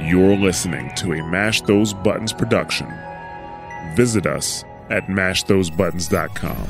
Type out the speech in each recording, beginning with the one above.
You're listening to a Mash Those Buttons production. Visit us at mashthosebuttons.com.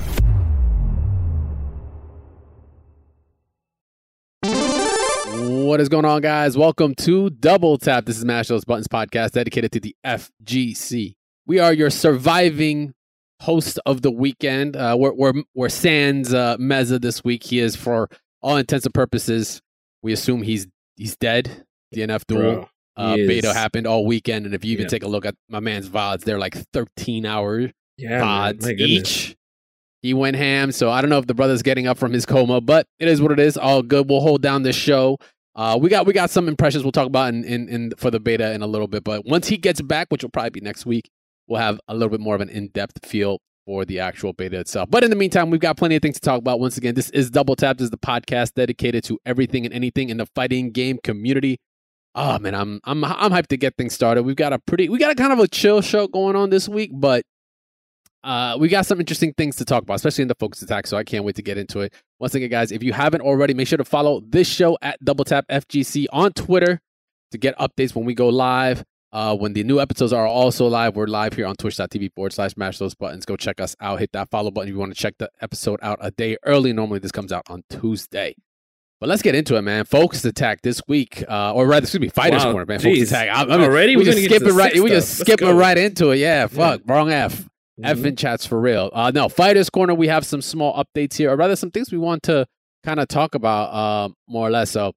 What is going on, guys? Welcome to Double Tap. This is Mash Those Buttons podcast dedicated to the FGC. We are your surviving host of the weekend. Uh, we're, we're, we're Sans uh, Meza this week. He is, for all intents and purposes, we assume he's he's dead. DNF duel. Bro, uh, beta happened all weekend. And if you even Yeah. take a look at my man's VODs, they're like 13 hours Yeah, man, pods my goodness. each. He went ham, so I don't know if the brother's getting up from his coma, but it is what it is. All good. We'll hold down this show. Uh, we got we got some impressions we'll talk about in, in, in for the beta in a little bit, but once he gets back, which will probably be next week, we'll have a little bit more of an in depth feel for the actual beta itself. But in the meantime, we've got plenty of things to talk about. Once again, this is Double Tap. This is the podcast dedicated to everything and anything in the fighting game community. Oh man, I'm I'm I'm hyped to get things started. We've got a pretty we got a kind of a chill show going on this week, but uh, we got some interesting things to talk about, especially in the focus attack. So I can't wait to get into it. Once again, guys, if you haven't already, make sure to follow this show at Double Tap FGC on Twitter to get updates when we go live. Uh, when the new episodes are also live, we're live here on twitch.tv forward slash smash those buttons. Go check us out. Hit that follow button if you want to check the episode out a day early. Normally, this comes out on Tuesday. But let's get into it, man. Focus attack this week, uh, or rather, excuse me, fighters Wow, corner, man. Focus attack. I, I mean, Already? we We're just skip it right. We just skip it right into it. Yeah, fuck, wrong F. F Mhm. in chats for real. Uh, no, Fighters Corner, we have some small updates here, or rather, some things we want to kind of talk about uh, more or less. So,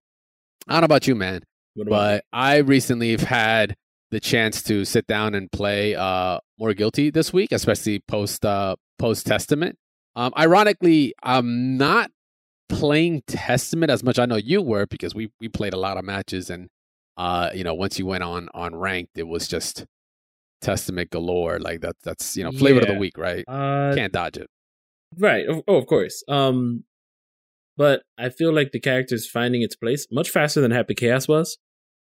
I don't know about you, man, about but I recently have had the chance to sit down and play uh, more guilty this week, especially post uh, post Testament. Um, ironically, I'm not playing Testament as much. I know you were because we we played a lot of matches, and uh, you know, once you went on on ranked, it was just Testament galore. Like that, that's you know, flavor of the week, right? Uh, Can't dodge it. right. of- Oh, of course. Um, but I feel like the character is finding its place much faster than Happy Chaos was.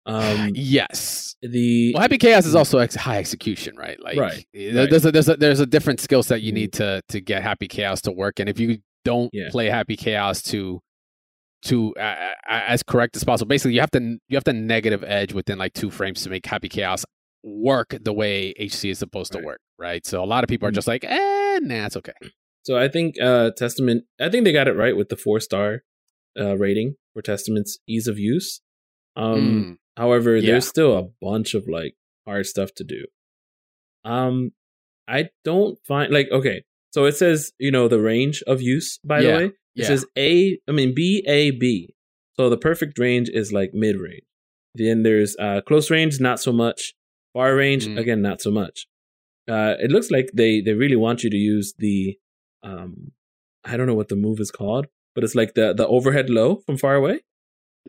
Um, yes. the Well, Happy Chaos is also ex- high execution, right? Like, Right, right. there's a there's a there's a different skill set you Mhm. need to to get Happy Chaos to work, and if you don't Yeah. play Happy Chaos to to uh, as correct as possible, basically you have to you have to negative edge within like two frames to make Happy Chaos work the way HC is supposed to work, right? So a lot of people are Mhm. just like, eh, nah, it's okay. So I think uh Testament I think they got it right with the four star uh rating for Testament's ease of use. Um Mm. however, Yeah. there's still a bunch of like hard stuff to do. Um I don't find like okay, so it says, you know, the range of use by Yeah, the way. It yeah. says A I mean B A B. So the perfect range is like mid range. Then there's uh close range, not so much. Far range, Mm. again, not so much. Uh it looks like they they really want you to use the um I don't know what the move is called, but it's like the the overhead low from far away.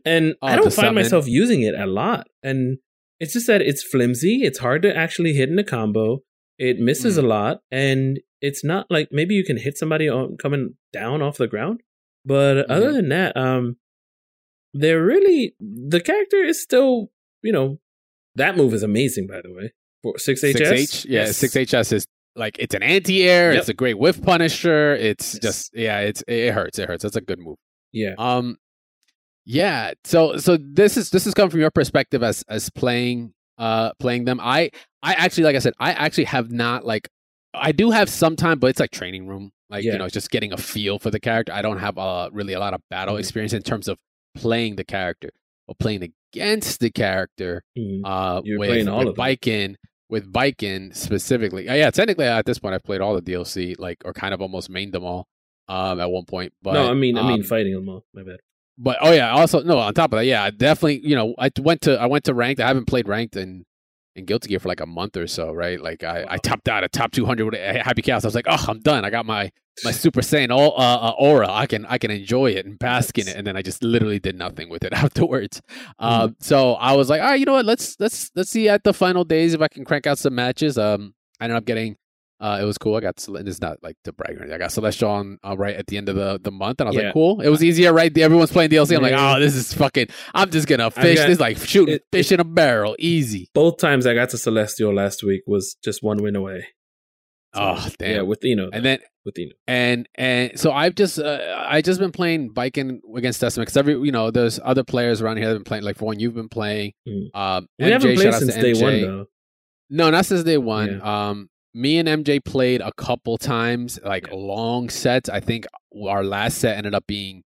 And Oh, I don't find summon. myself using it a lot. And it's just that it's flimsy, it's hard to actually hit in a combo. It misses Mm. a lot and it's not like maybe you can hit somebody on coming down off the ground, but other Mhm. than that, um they're really the character is still, you know, that move is amazing by the way. For 6HS. 6H, yeah, 6HS is like it's an anti-air. Yep. It's a great whiff punisher. It's Yes. just yeah, it's it hurts. It hurts. That's a good move. Yeah. Um, yeah. So so this is this is coming from your perspective as as playing uh playing them. I I actually like I said I actually have not like I do have some time, but it's like training room. Like you know, it's just getting a feel for the character. I don't have uh really a lot of battle Mhm. experience in terms of playing the character or playing against the character. Mhm. Uh, You're with, playing all with of. Baiken with Baiken specifically. Uh, yeah, technically at this point I've played all the DLC, like or kind of almost mained them all. Um, at one point, but no, I mean I mean um, fighting them all. My bad. but oh yeah, also no. On top of that, yeah, I definitely. You know, I went to I went to ranked. I haven't played ranked in in Guilty Gear for like a month or so, right? Like I, I topped out at top 200 with Happy Chaos. I was like, oh, I'm done. I got my my Super Saiyan all, uh, uh, aura. I can I can enjoy it and bask in it. And then I just literally did nothing with it afterwards. Um, so I was like, all right, you know what? Let's let's let's see at the final days if I can crank out some matches. Um, I ended up getting. Uh, it was cool. I got and it's not like to brag or anything. I got Celestial on uh, right at the end of the, the month, and I was Yeah. like, cool. It was easier, right? Everyone's playing DLC. I'm like, oh, this is fucking. I'm just gonna fish. got- this is like shooting it- fish in a barrel, easy. Both times I got to Celestial last week was just one win away. Oh damn! Yeah, with you know, and then with you know, and and so I've just uh, I just been playing Baiken against Testament because every you know there's other players around here that have been playing like for one you've been playing. Mm. Um, we MJ, haven't played since day one though. No, not since day one. Um, me and MJ played a couple times, like Yeah. long sets. I think our last set ended up being,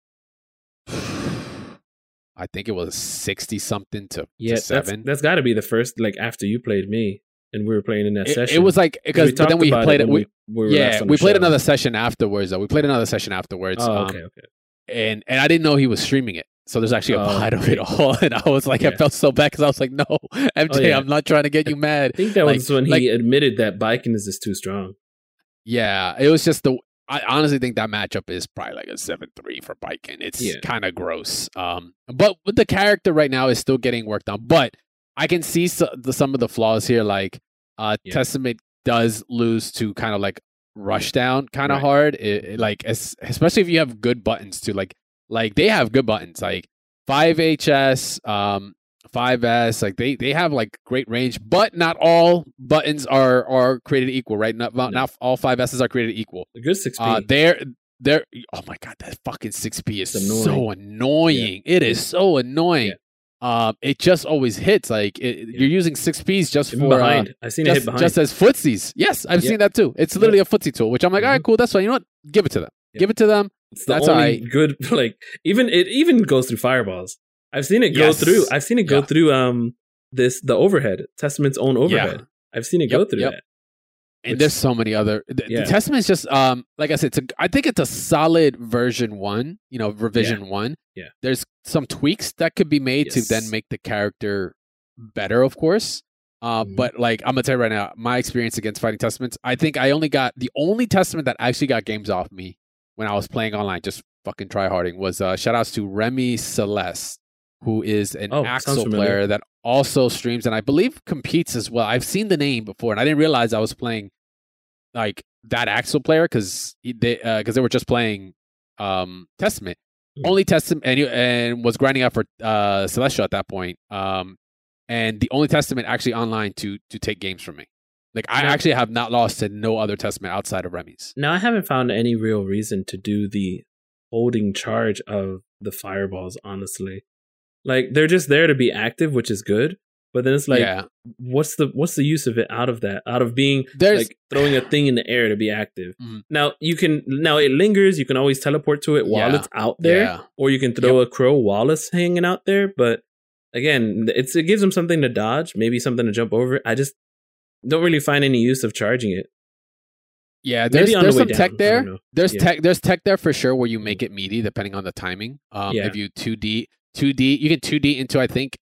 I think it was sixty something to, Yeah, to that's seven. that's got to be the first like after you played me and we were playing in that it, session. it was like because then we played it. when We, we, yeah, we played show. another session afterwards. Though we played another session afterwards. Oh, um, okay, okay. and and I didn't know he was streaming it. So there's actually a Oh, pod of it all, and I was like, I felt so bad because I was like, no, MJ, Oh, yeah. I'm not trying to get you mad. I think that like- was when he admitted that Baiken is just too strong. Yeah, it was just the. I honestly think that matchup is probably like a seven three for Baiken. It's Yeah. kind of gross. Um, but with the character right now is still getting worked on. But I can see so, the, some of the flaws here. Like, uh, Yeah. Testament does lose to kind of like rush down kind of Right. hard. It, it, like, es- especially if you have good buttons to Like, like they have good buttons. Like five HS, um, 5S, like they they have like great range, but not all buttons are are created equal, right? Not not, No. not all 5S's are created equal. A good six Uh, speed. they're they're oh my god, that fucking 6P is annoying. so annoying. It is so annoying. Um, it just always hits. Like it, Yeah. you're using 6Ps just Even for uh, behind. I seen it hit just, behind. just as footsies. Yes, I've Yeah. seen that too. It's literally a footsie tool, which I'm like, all right, Mhm. cool, that's fine. You know what? Give it to them. Yeah. Give it to them. It's the that's only alright. good like even it even goes through fireballs. I've seen it go Yes. through. I've seen it go Yeah. through um this the overhead Testament's own overhead. I've seen it go through yep. that. and Which- there's so many other the, Yeah. the testament is just um like i said it's a, i think it's a solid version one you know revision one Yeah. there's some tweaks that could be made to then make the character better of course uh, Mhm. but like i'm gonna tell you right now my experience against fighting testaments i think i only got the only testament that actually got games off me when i was playing online just fucking try harding was uh shout outs to remy celeste who is an Oh, familiar. player that also streams and i believe competes as well i've seen the name before and i didn't realize i was playing like that Axl player because they because they were just playing um Testament. Hmm. Only Testament and and was grinding out for uh Celestial at that point. Um and the only Testament actually online to to take games from me. Like I actually have not lost to no other Testament outside of Remy's. Now I haven't found any real reason to do the holding charge of the fireballs, honestly. Like they're just there to be active, which is good. But then it's like yeah, what's the what's the use of it out of that? Out of being there's like throwing a thing in the air to be active. Mhm. Now you can now it lingers. You can always teleport to it while Yeah. it's out there, yeah. or you can throw a crow while it's hanging out there. But again, it's it gives them something to dodge, maybe something to jump over. I just don't really find any use of charging it. Yeah, there's there's the some down. tech there. There's Yeah. tech there's tech there for sure where you make it meaty depending on the timing. Um Yeah. if you 2D 2D you get 2D into I think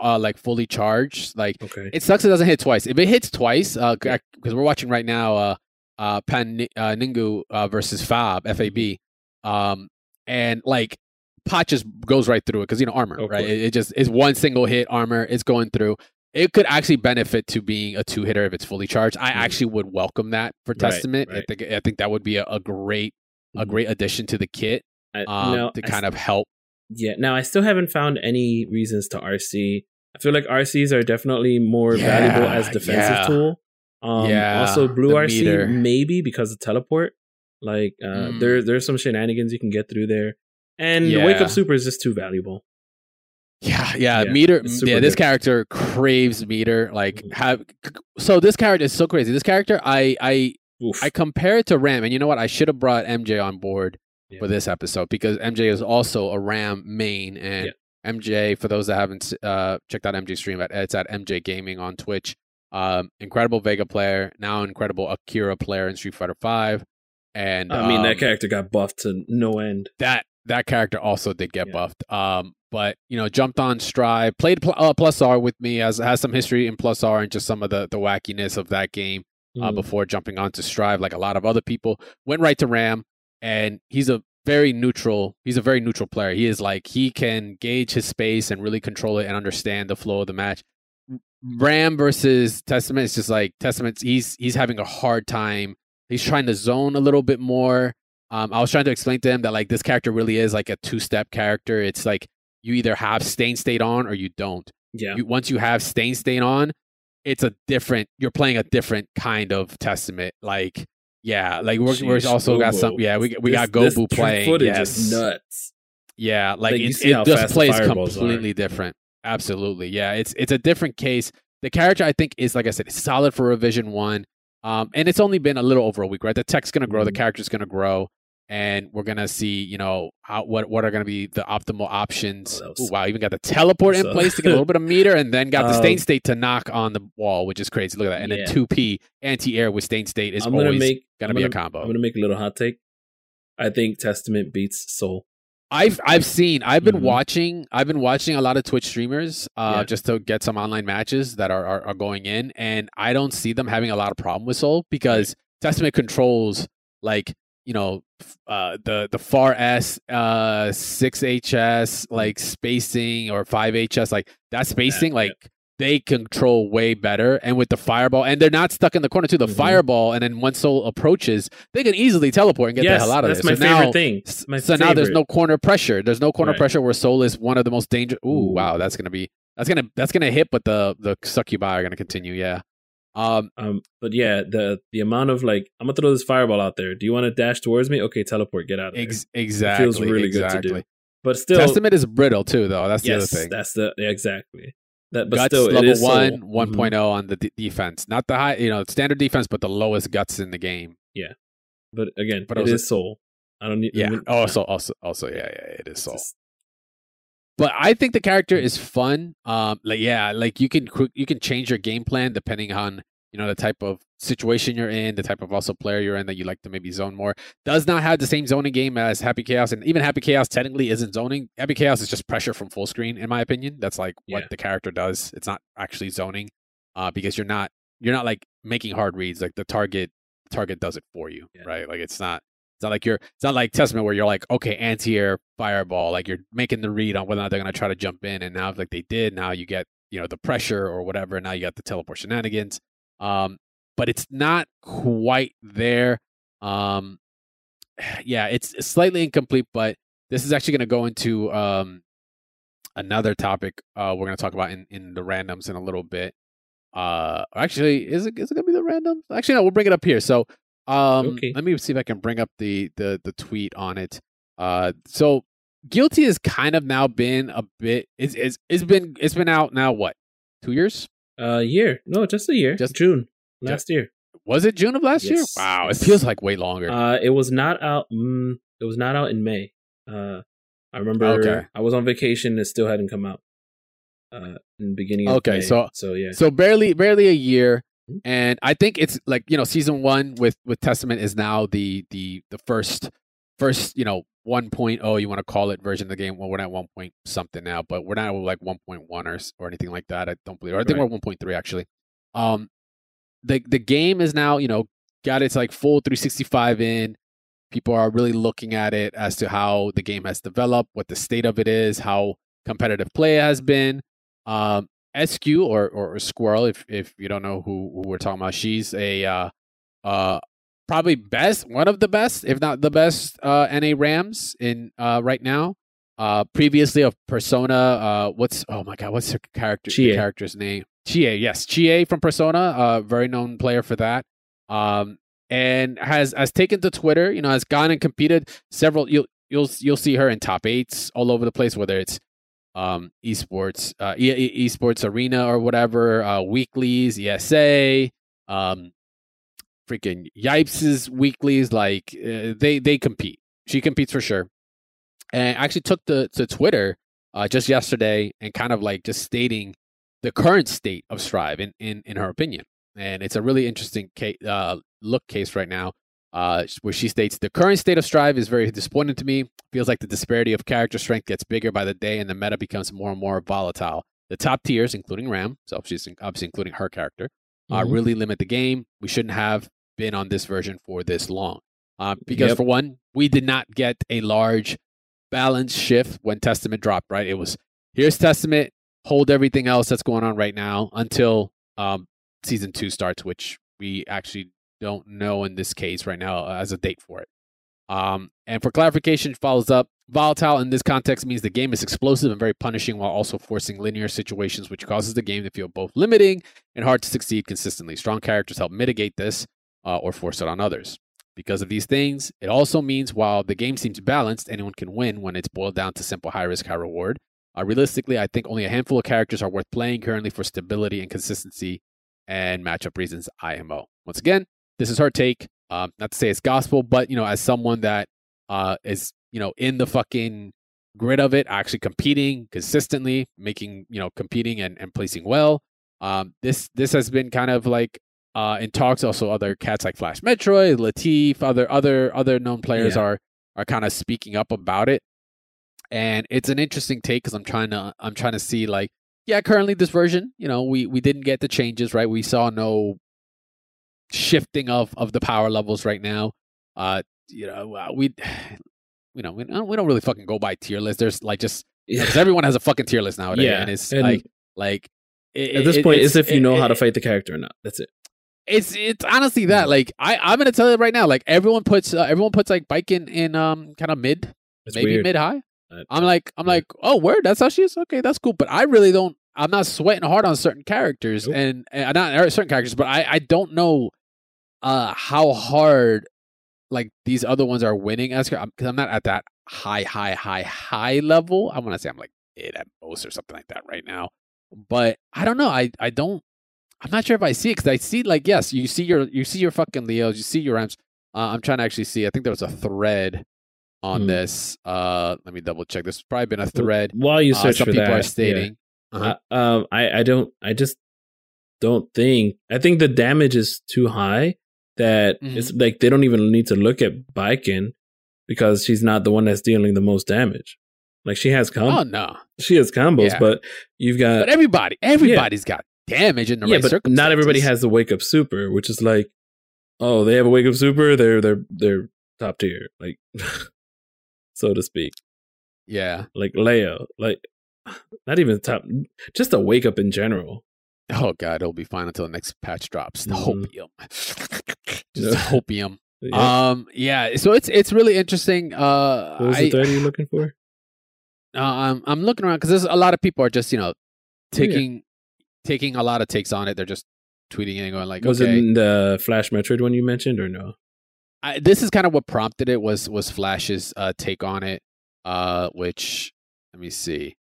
uh like fully charged like Okay. It sucks it doesn't hit twice. If it hits twice, because we're watching right now, uh, uh, Pan uh, Ningu uh, versus Fab FAB, um, and like Pot just goes right through it because you know armor, Of right? It, it just is one single hit armor. It's going through. It could actually benefit to being a two hitter if it's fully charged. I Mhm. actually would welcome that for Right, Testament. I think I think that would be a, a great a Mhm. great addition to the kit I, um, now, to I kind of help. Yeah. Now I still haven't found any reasons to RC. I feel like RCs are definitely more valuable as defensive yeah. tool. Um, Yeah, Also, blue RC meter. maybe because of teleport. Like uh, Mm. there there's some shenanigans you can get through there, and the wake up super is just too valuable. Yeah, yeah, Yeah, meter. Yeah, this good. character craves meter. Like Mhm. have so this character is so crazy. This character, I I Oof. I compare it to Ram, and you know what? I should have brought MJ on board Yeah. for this episode because MJ is also a Ram main, and MJ. For those that haven't uh, checked out MJ stream, at it's at MJ Gaming on Twitch. Um, incredible Vega player, now incredible Akira player in Street Fighter Five, and I mean, um, that character got buffed to no end. that that character also did get Yeah. buffed. Um, but you know, jumped on Strive, played pl- uh, Plus R with me, as has some history in Plus R and just some of the the wackiness of that game uh, Mm. before jumping on to Strive, like a lot of other people. Went right to Ram, and he's a very neutral. He's a very neutral player. He is like he can gauge his space and really control it and understand the flow of the match. Ram versus Testament is just like Testament. He's he's having a hard time. He's trying to zone a little bit more. Um, I was trying to explain to him that like this character really is like a two step character. It's like you either have stain state on or you don't. yeah. You, once you have stain stain on, it's a different. You're playing a different kind of Testament. Like Yeah, like we're, we're Sheesh, also got some. Yeah, we we This- got Gobu playing. Footage yes. is nuts. Yeah, like, Like, it, it just plays fireballs are. completely different. Absolutely, yeah. It's it's a different case. The character, I think, is like I said, solid for revision one. Um, and it's only been a little over a week, right? The tech's gonna grow, the Mhm. character's gonna grow, and we're gonna see, you know, how what what are gonna be the optimal options. Oh, was- Ooh, wow, even got the teleport in place to get a little bit of meter, and then got the stain Um, state to knock on the wall, which is crazy. Look at that, and Yeah. then two P anti air with stain state is I'm gonna always make gonna I'm be a gonna- combo. I'm gonna make a little hot take. I think Testament beats Sol. I've I've seen I've been Mhm. watching I've been watching a lot of Twitch streamers uh, Yeah. just to get some online matches that are, are are going in and I don't see them having a lot of problem with Sol because Testament controls like you know uh, the the far S uh 6HS like spacing or 5HS like that spacing yeah. like they control way better and with the fireball and they're not stuck in the corner too the Mhm. fireball and then once Sol approaches they can easily teleport and get yes, the hell out of that's there my so favorite now, thing. My so now there's no corner pressure. There's no corner Right. pressure where Sol is one of the most dangerous. Ooh, Ooh. wow, that's gonna be that's gonna that's gonna hit, but the the succubi are gonna continue. Yeah. Um. Um, but yeah, the the amount of like, I'm gonna throw this fireball out there. Do you want to dash towards me? Okay, teleport, get out of there. Ex- exactly. feels really good to exactly. do. But still, Testament is brittle too, though. That's the yes, other thing. that's the yeah, exactly. That, but guts still, level is one, Sol. 1.0 Mhm. on the defense. Not the high, you know, standard defense, but the lowest guts in the game. Yeah, but again, But it also- is Sol. I don't need. I Yeah. mean, Also, also, also, yeah, yeah, it is Sol. just- but I think the character is fun. Um, like yeah, like you can you can change your game plan depending on you know the type of situation you're in, the type of also player you're in that you like to maybe zone more. Does not have the same zoning game as Happy Chaos, and even Happy Chaos technically isn't zoning. Happy Chaos is just pressure from full screen, in my opinion. That's like what Yeah. the character does. It's not actually zoning, uh, because you're not you're not like making hard reads. Like the target target does it for you, Yeah. right? Like it's not. It's not like you're. It's not like Testament where you're like, okay, anti-air fireball. Like you're making the read on whether or not they're going to try to jump in, and now like they did, now you get you know the pressure or whatever. and Now you got the teleport shenanigans. Um, but it's not quite there. Um, yeah, it's slightly incomplete, but this is actually going to go into um another topic uh we're going to talk about in in the randoms in a little bit. Uh, actually, is it is it going to be the randoms? Actually, no, we'll bring it up here. So, um, Okay. let me see if I can bring up the the the tweet on it. Uh, so guilty has kind of now been a bit. It's it's it's been it's been out now. What two years? A year? No, just a year. Just- Just June last year. Was it June of last year? Wow, it feels like way longer. Uh, it was not out. Mm, it was not out in May. Uh, I remember Okay. I was on vacation. It still hadn't come out. Uh, in the beginning. Of Okay, May. so- so yeah. so barely barely a year. And i think it's like you know season one with with testament is now the the the first first you know 1.0 you want to call it version of the game? Well we're not 1 point something now but we're not like 1.1 or, or anything like that i don't believe or i think Right. we're 1.3 actually. Um the the game is now you know got its like full 365 in. People are really looking at it as to how the game has developed what the state of it is how competitive play has been. Um SQ or, or Squirrel, if if you don't know who, who we're talking about, she's a uh, uh, probably best, one of the best, if not the best, uh, NA Rams in uh, right now. Uh, previously of Persona, uh, what's oh my god, what's her character? Chie. character's name? Chie, yes, Chie from Persona, uh, very known player for that. Um, and has has taken to Twitter, you know, has gone and competed several. You'll you'll you'll see her in top eights all over the place, whether it's um, esports, uh, e- esports arena or whatever, uh, weeklies, ESA, um, freaking Yipes' weeklies. Like uh, they they compete. She competes for sure. And I actually took the to Twitter uh, just yesterday and kind of like just stating the current state of Strive in in, in her opinion. And it's a really interesting case, uh, look case right now. Uh, where she states the current state of Strive is very disappointing to me. Feels like the disparity of character strength gets bigger by the day, and the meta becomes more and more volatile. The top tiers, including Ram, so she's obviously including her character, uh, Mhm. really limit the game. We shouldn't have been on this version for this long. Uh, because Yep. for one, we did not get a large balance shift when Testament dropped. Right, it was here's Testament, hold everything else that's going on right now until um, season two starts, which we actually don't know in this case right now uh, as a date for it. Um, and for clarification, follows up. Volatile in this context means the game is explosive and very punishing while also forcing linear situations, which causes the game to feel both limiting and hard to succeed consistently. Strong characters help mitigate this uh, or force it on others. Because of these things, it also means while the game seems balanced, anyone can win when it's boiled down to simple high risk, high reward. Uh, realistically, I think only a handful of characters are worth playing currently for stability and consistency and matchup reasons. IMO. Once again, this is her take. Um, not to say it's gospel, but you know, as someone that uh, is you know in the fucking grid of it, actually competing consistently, making you know competing and, and placing well. Um, this this has been kind of like uh, in talks. Also, other cats like Flash Metroid, Latif, other other other known players Yeah. are are kind of speaking up about it, and it's an interesting take because I'm trying to I'm trying to see like yeah, currently this version, you know, we we didn't get the changes right. We saw no shifting of of the power levels right now. Uh, you know, uh, we. You know, we don't, we don't really fucking go by tier lists. There's like just Yeah. because everyone has a fucking tier list nowadays, Yeah, and it's and like like it- At this it- point, it's- if you it- know how to fight the character or not. That's it. It's it's honestly that like I I'm gonna tell you right now like everyone puts uh, everyone puts like Baiken in um kind of mid It's maybe mid high. Uh, I'm like I'm like oh word that's how she is okay that's cool but I really don't I'm not sweating hard on certain characters Nope. and, and not certain characters but I I don't know uh how hard like these other ones are winning as because I'm not at that high high high high level. I want to say I'm like mid at most or something like that right now. But I don't know. I I don't I'm not sure if I see it because I see like yes you see your you see your fucking Leos you see your Rams uh, I'm trying to actually see I think there was a thread on Hmm. this uh let me double check. This has probably been a thread While you search uh, search some for people that, are stating uh-huh. I, um, I, I don't, I just don't think. I think the damage is too high. That Mhm. it's like they don't even need to look at Baiken because she's not the one that's dealing the most damage. Like she has com- oh no she has combos, Yeah. but you've got but everybody everybody's got damage in the yeah, right but not everybody has the wake up super, which is like, oh, they have a wake up super, they're they're they're top tier, like so to speak. yeah Like Leo, like not even top, just a wake up in general. oh god it'll be fine until the next patch drops the Mhm. hopium just hopium Yeah. um yeah so it's it's really interesting uh what was the thread you looking for? uh, I'm I'm looking around because there's a lot of people are just you know Oh, yeah. taking taking a lot of takes on it. They're just tweeting and going like, was okay, it the Flash Metroid one you mentioned or no? I, this is kind of what prompted it was was Flash's uh, take on it, uh, which let me see,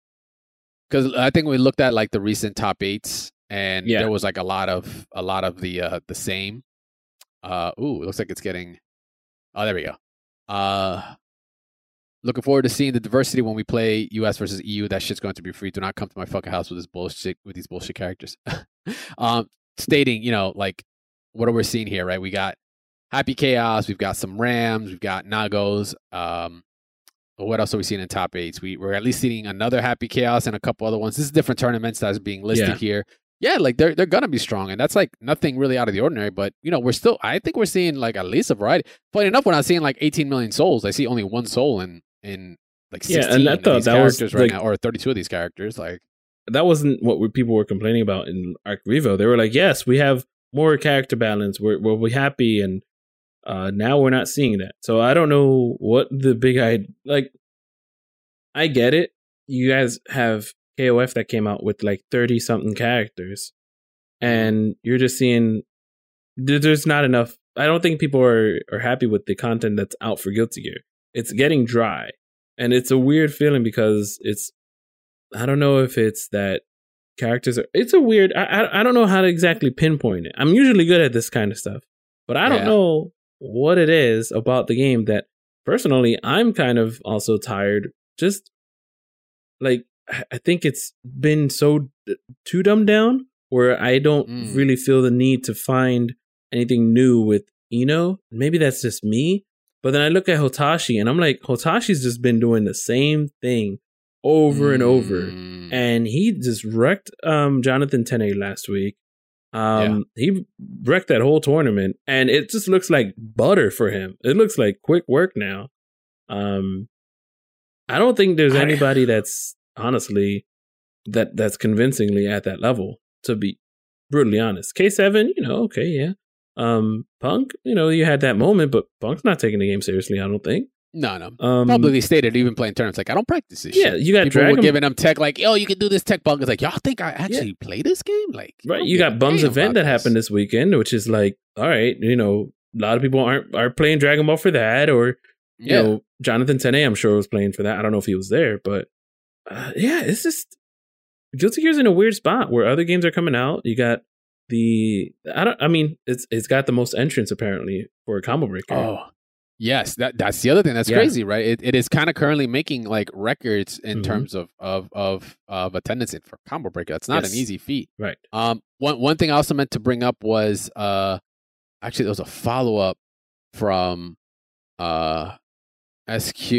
because I think we looked at like the recent top eights, and Yeah. there was like a lot of a lot of the uh, the same. Uh, ooh, it looks like it's getting. Oh, there we go. Uh, looking forward to seeing the diversity when we play U.S. versus EU. That shit's going to be free. Do not come to my fucking house with this bullshit with these bullshit characters. um, stating, you know, like what are we seeing here, right? We got Happy Chaos, we've got some Rams, we've got Nagos. Um, what else are we seeing in top eights? We we're at least seeing another Happy Chaos and a couple other ones. This is different tournaments that's being listed Yeah. here. Yeah, like they're they're gonna be strong, and that's like nothing really out of the ordinary. But you know, we're still. I think we're seeing like at least a variety. Funny enough, we're not seeing like 18 million Sols. I see only one Sol in in like 16 Yeah, 16 and of thought these that was, characters right like- now, or 32 of these characters. Like, That wasn't what we, people were complaining about in Arc Revo. They were like, yes, we have more character balance. We're we'll be happy, and uh, now we're not seeing that. So I don't know what the big I like. I get it. You guys have KOF that came out with like thirty something characters, and you're just seeing there's not enough. I don't think people are are happy with the content that's out for Guilty Gear. It's getting dry, and it's a weird feeling because it's. I don't know if it's that characters are. It's a weird. I I, I don't know how to exactly pinpoint it. I'm usually good at this kind of stuff, but I don't Yeah. know what it is about the game that personally I'm kind of also tired. Just like I think it's been so d- too dumbed down where I don't Mm. really feel the need to find anything new with I-No. Maybe that's just me. But then I look at Hotashi and I'm like, Hotashi's just been doing the same thing over and over. mm, And he just wrecked um, Jonathan Tene last week. Um, He wrecked that whole tournament, and it just looks like butter for him. It looks like quick work now. Um, I don't think there's anybody that's honestly that that's convincingly at that level. To be brutally honest, K seven, you know, okay, yeah. Um, Punk, you know, you had that moment, but Punk's not taking the game seriously. I don't think. No, no. Um, Publicly stated, even playing tournaments, like I don't practice this. yeah, shit. you got People were giving them tech like, "Yo, you can do this tech bug." It's like, y'all think I actually play this game? Like, Right, you got Bum's event that this. happened this weekend, which is like, all right, you know, a lot of people aren't are playing Dragon Ball for that, or you Yeah. know, Jonathan Tene, I'm sure was playing for that. I don't know if he was there, but uh, yeah, it's just Guilty Gear's in a weird spot where other games are coming out. You got the I don't I mean it's it's got the most entrance apparently for a combo breaker. Oh, yes. That that's the other thing. That's Yeah. crazy, right? It, it is kind of currently making like records in Mhm. terms of of of of attendance for combo breaker. That's not Yes. an easy feat. Right. Um, one one thing I also meant to bring up was uh, actually there was a follow up from uh SQ.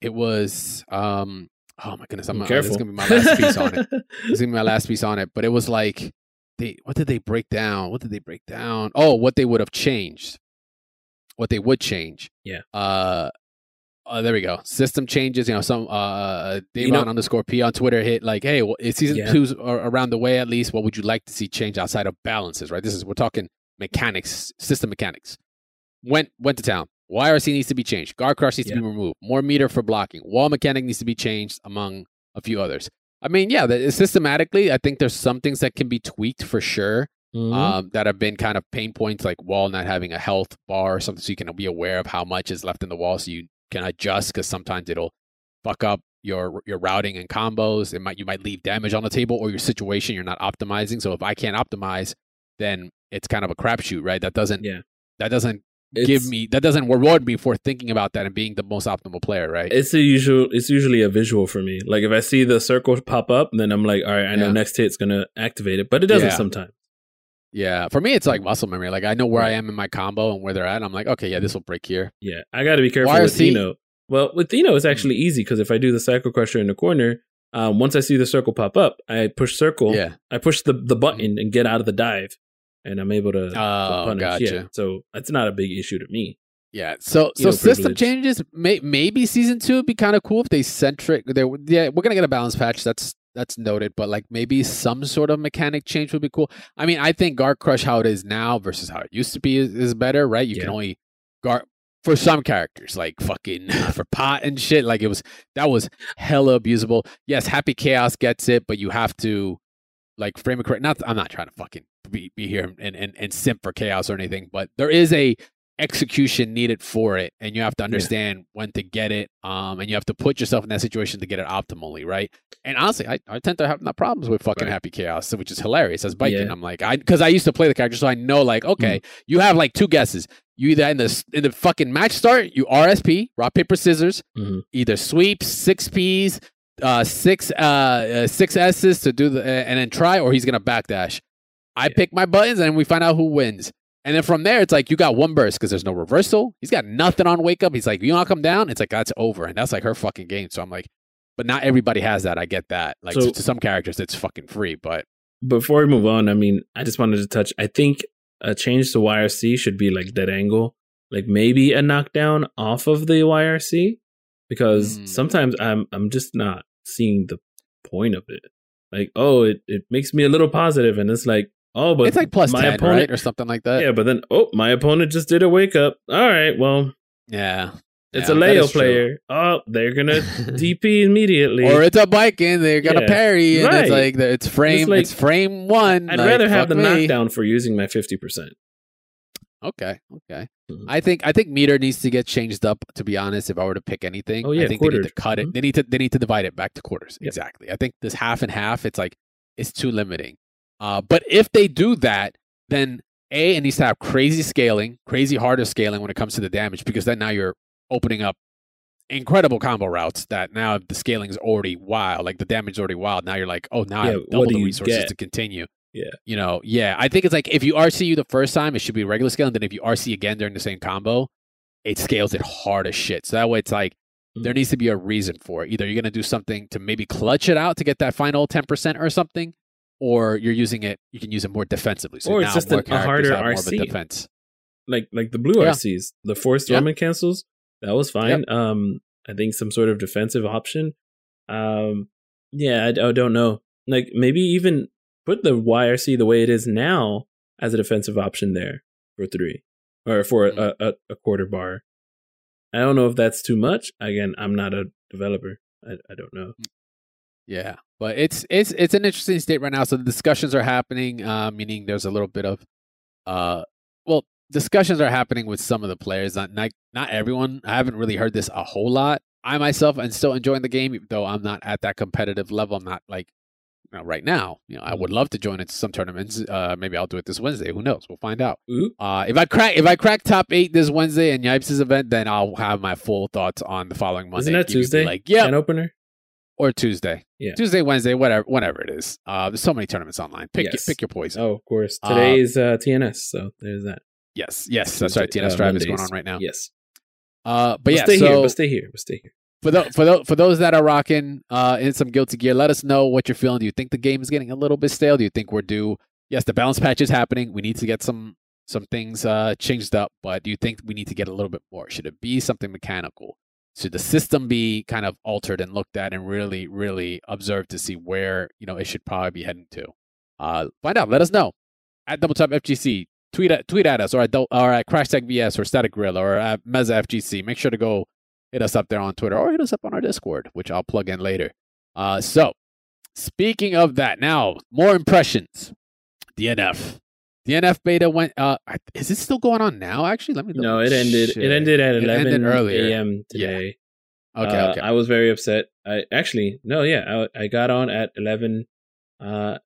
It was um. Oh my goodness! I'm this is gonna be my last piece on it. This is gonna be my last piece on it. But it was like they what did they break down? What did they break down? Oh, what they would have changed. What they would change. Yeah. Uh uh, there we go. System changes. You know, some uh, Davon You know- underscore P on Twitter hit like, "Hey, well, it's season Yeah. two's around the way at least. What would you like to see change outside of balances? Right. This is we're talking mechanics, system mechanics. Went went to town. YRC needs to be changed. Guard crush needs to be removed. More meter for blocking. Wall mechanic needs to be changed, among a few others. I mean, yeah, the, systematically, I think there's some things that can be tweaked for sure Mhm. um, that have been kind of pain points, like wall not having a health bar or something, so you can be aware of how much is left in the wall, so you can adjust. Because sometimes it'll fuck up your your routing and combos. It might you might leave damage on the table or your situation you're not optimizing. So if I can't optimize, then it's kind of a crapshoot, right? That doesn't Yeah. that doesn't give me that doesn't reward me for thinking about that and being the most optimal player, right? It's a usual. It's usually a visual for me. Like if I see the circle pop up, then I'm like, all right, I know Yeah. next hit's gonna activate it, but it doesn't Yeah. sometimes. Yeah, for me, it's like muscle memory. Like I know where I am in my combo and where they're at. And I'm like, okay, yeah, this will break here. Yeah, I got to be careful YRC with I-No. Well, with I-No, it's actually easy because if I do the cycle crusher in the corner, um, once I see the circle pop up, I push circle. Yeah. I push the the button and get out of the dive, and I'm able to, to Oh, punish. gotcha. Yeah, so that's not a big issue to me. Yeah. So so system privilege. changes. May, maybe season two would be kind of cool if they centric. They yeah, we're gonna get a balance patch. That's that's noted. But like maybe some sort of mechanic change would be cool. I mean, I think guard crush how it is now versus how it used to be is, is better, right? You can only guard for some characters like fucking uh, for pot and shit. Like it was that was hella abusable. Yes, Happy Chaos gets it, but you have to like frame it correct. Not I'm not trying to fucking be, be here and, and and simp for chaos or anything, but there is a execution needed for it and you have to understand when to get it um and you have to put yourself in that situation to get it optimally right and honestly i, I tend to have no problems with fucking Right. happy chaos which is hilarious as Baiken Yeah. Mm. i'm like i because i used to play the character so i know like okay you have like two guesses you either in the in the fucking match start you rsp rock paper scissors Mhm. either sweeps six p's uh six uh, uh six s's to do the uh, and then try or he's gonna backdash i Yeah. pick my buttons and we find out who wins and then from there, it's like you got one burst because there's no reversal. He's got nothing on wake up. He's like, you not come down. It's like that's over, and that's like her fucking game. So I'm like, but not everybody has that. I get that. Like So- to, to some characters, it's fucking free. But Before we move on, I mean, I just wanted to touch. I think a change to YRC should be like dead angle, like maybe a knockdown off of the YRC, because Mm. sometimes I'm I'm just not seeing the point of it. Like, oh, it, it makes me a little positive, and it's like, oh, but it's like plus my ten, opponent, right, or something like that. yeah, but then oh, my opponent just did a wake up. All right, well, yeah. it's Yeah, a Leo is true. player. Oh, they're gonna DP immediately. or it's a bike and they're gonna Yeah. parry, and it's like it's frame, like- it's frame one. I'd like, rather have the me. knockdown for using my fifty percent. Okay, okay. Mhm. I think I think meter needs to get changed up. To be honest, if I were to pick anything, Oh, yeah, I think they need to cut it. Mhm. They need to they need to divide it back to quarters. Yep. Exactly. I think this half and half. It's like it's too limiting. Uh, but if they do that, then a it needs to have crazy scaling, crazy harder scaling when it comes to the damage, because then now you're opening up incredible combo routes that now the scaling is already wild. Like the damage is already wild. Now you're like, oh, now I Yeah, have double do the resources get? to continue. Yeah. You know, yeah. I think it's like if you RCU the first time, it should be regular scale, and then if you RC again during the same combo, it scales it hard as shit. So that way it's like there Mhm. needs to be a reason for it. Either you're gonna do something to maybe clutch it out to get that final ten percent or something, or you're using it. You can use it more defensively. So Or it's just an- a harder have more of RC. a defense. like like the blue Yeah. RCs, the forced Yeah. dormant cancels. That was fine. Um, I think some sort of defensive option. Um, yeah, I, I don't know. Like maybe even put the YRC the way it is now as a defensive option there for three or for a, Mm. a, a quarter bar. I don't know if that's too much. Again, I'm not a developer. I, I don't know. Yeah, but it's it's it's an interesting state right now. So the discussions are happening, uh, meaning there's a little bit of, uh, well, discussions are happening with some of the players. Not not not everyone. I haven't really heard this a whole lot. I myself am still enjoying the game, though I'm not at that competitive level. I'm not like you know, right now. You know, I would love to join into some tournaments. Uh, maybe I'll do it this Wednesday. Who knows? We'll find out. Ooh. Uh, if I crack if I crack top eight this Wednesday in Yipes' event, then I'll have my full thoughts on the following Monday. Isn't that You could be Tuesday? Like, yeah, An opener. Or Tuesday. Yeah. Tuesday, Wednesday, whatever, whatever it is. Uh, there's so many tournaments online. Pick Yes. your, pick your poison. Oh, of course. Uh, Today is uh, TNS, so there's that. Yes, yes, that's right. TNS uh, Drive is going on right now. Yes. Uh, but But yeah, stay so here. But stay here. But stay here. for those for those for those that are rocking uh in some guilty gear, let us know what you're feeling. Do you think the game is getting a little bit stale? Do you think we're due? Yes, the balance patch is happening. We need to get some some things uh changed up, but do you think we need to get a little bit more? Should it be something mechanical? Should the system be kind of altered and looked at and really, really observed to see where you know it should probably be heading to? Uh, find out. Let us know at Double Tap FGC. Tweet at tweet at us or at or at Crash Tech VS or Static Gorilla or at Meza FGC. Make sure to go hit us up there on Twitter or hit us up on our Discord, which I'll plug in later. Uh, so, speaking of that, now more impressions. DNF. DNF beta went. Uh, is it still going on now? Actually, let me. Know. No, it ended. check. It ended at It 11 ended earlier. a.m. Yeah. today. Okay, Uh, okay. I was very upset. I actually no, yeah, I, I got on at 11. Uh,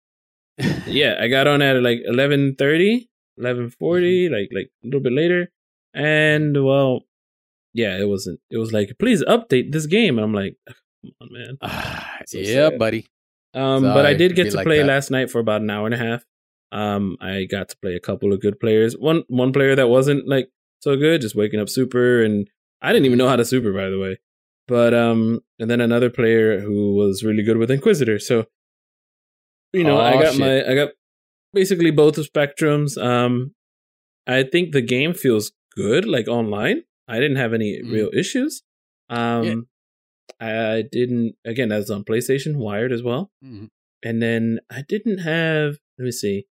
yeah, I got on at like 11:30, 11:40, Mm-hmm. like like a little bit later, and well, yeah, it wasn't. It was like, please update this game. And I'm like, come on, man. So yeah, sad. buddy. Um, but I did get to like play that. last night for about an hour and a half. Um, I got to play a couple of good players. One one player that wasn't like so good, just waking up super, and I didn't even know how to super, by the way. But um, and then another player who was really good with Inquisitor. So, you know, I got shit. my I got basically both of spectrums. Um, I think the game feels good, like online. I didn't have any Mm. real issues. Um, I didn't. Again, that's on PlayStation, wired as well. Mhm. And then I didn't have. Let me see.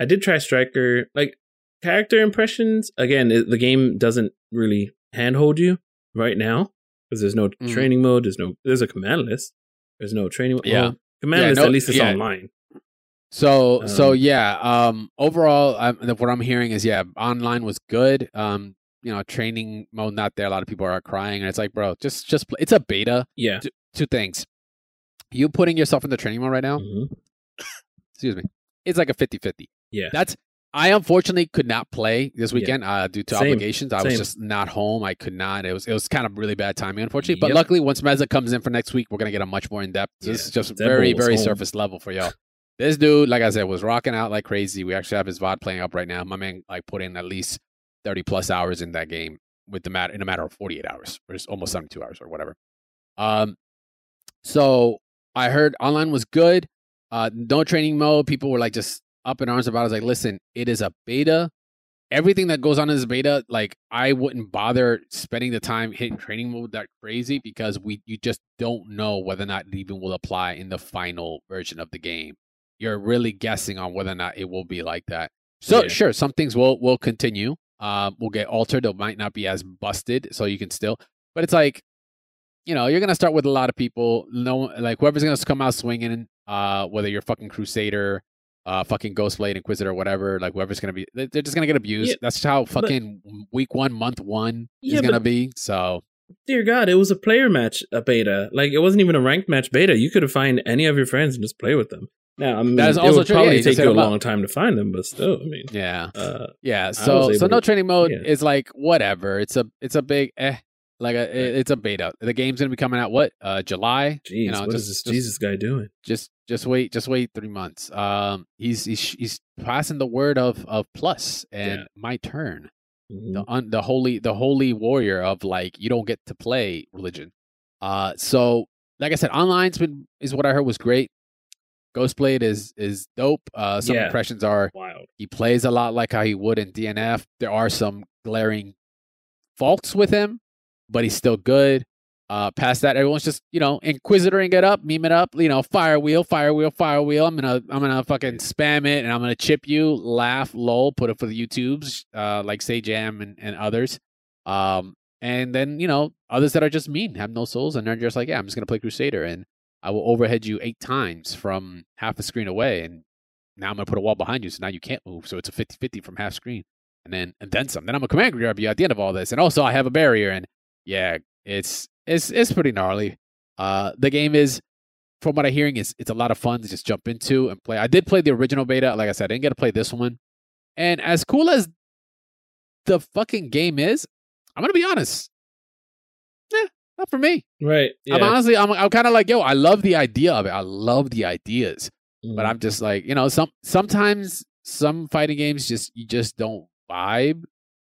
I did try Striker. Like character impressions. Again, it, the game doesn't really handhold you right now because there's no Mhm. training mode. There's no. There's a command list. There's no training. Yeah. well, command Yeah, list. no- at least it's yeah. online. So so Um, yeah. Um, overall, I'm, what I'm hearing is yeah, online was good. Um, you know, training mode not there. A lot of people are crying, and it's like, bro, just just play. It's a beta. Yeah. Two things. You putting yourself in the training mode right now. Mhm. Excuse me. It's like a 50-50. Yeah. That's I unfortunately could not play this Yeah. weekend uh, due to Same. obligations. I was just not home. I could not. It was it was kind of really bad timing, unfortunately. But Yep. luckily, once Meza comes in for next week, we're gonna get a much more in depth. This is just Zebo very very home. surface level for y'all. This dude, like I said, was rocking out like crazy. We actually have his VOD playing up right now. My man like put in at least thirty plus hours in that game with the matter in a matter of forty eight hours, or it's almost seventy two hours or whatever. Um, so I heard online was good. Uh, no training mode. People were like just up in arms about. it. I was like, listen, it is a beta. Everything that goes on in this beta, like I wouldn't bother spending the time hitting training mode that crazy because we you just don't know whether or not it even will apply in the final version of the game. You're really guessing on whether or not it will be like that. So Yeah. sure, some things will will continue. Uh, will get altered. It might not be as busted, so you can still. But it's like, you know, you're gonna start with a lot of people. No, like whoever's gonna come out swinging. Uh, whether you're fucking Crusader, uh, fucking Ghostblade, Inquisitor, whatever. Like whoever's gonna be, they- they're just gonna get abused. Yeah, That's how but- fucking week one, month one is Yeah, gonna but- be. So Dear God, it was a player match, a beta. Like it wasn't even a ranked match beta. You could have find any of your friends and just play with them. Now, I mean, That is it also would true. Yeah, probably you take you a them up. long time to find them, but still, I mean, yeah, uh, yeah. So so no training mode yeah. is like whatever. It's a it's a big eh. Like a, it- it's a beta. The game's gonna be coming out what? Uh, July. jeez, you know, what is just- this just- Jesus guy doing? just just wait just wait three months um he's he's he's passing the word of of plus and Yeah. my turn Mhm. the un, the holy the holy warrior of like you don't get to play religion uh so like i said online's been is what i heard was great ghostblade is is dope uh some Yeah. impressions are Wild. he plays a lot like how he would in dnf there are some glaring faults with him but he's still good uh, past that, everyone's just you know inquisitoring it up, meme it up. You know, fire wheel, fire wheel, fire wheel. I'm gonna I'm gonna fucking spam it, and I'm gonna chip you, laugh, lol, put it for the YouTubes, uh, like Sajam and, and others. Um, and then you know others that are just mean, have no souls, and they're just like, yeah, I'm just gonna play Crusader, and I will overhead you eight times from half a screen away, and now I'm gonna put a wall behind you, so now you can't move. So it's a 50-50 from half screen. and then and then some. Then I'm a command grab you at the end of all this, and also I have a barrier, and yeah, it's it's it's pretty gnarly. Uh, the game is, from what I'm hearing, is it's a lot of fun to just jump into and play. I did play the original beta, like I said, I didn't get to play this one, and as cool as the fucking game is, I'm gonna be honest, eh, not for me. Right. Yeah. I'm honestly, I'm I'm kind of like, yo, I love the idea of it. I love the ideas but Mm. I'm just like, you know, some sometimes some fighting games just you just don't vibe.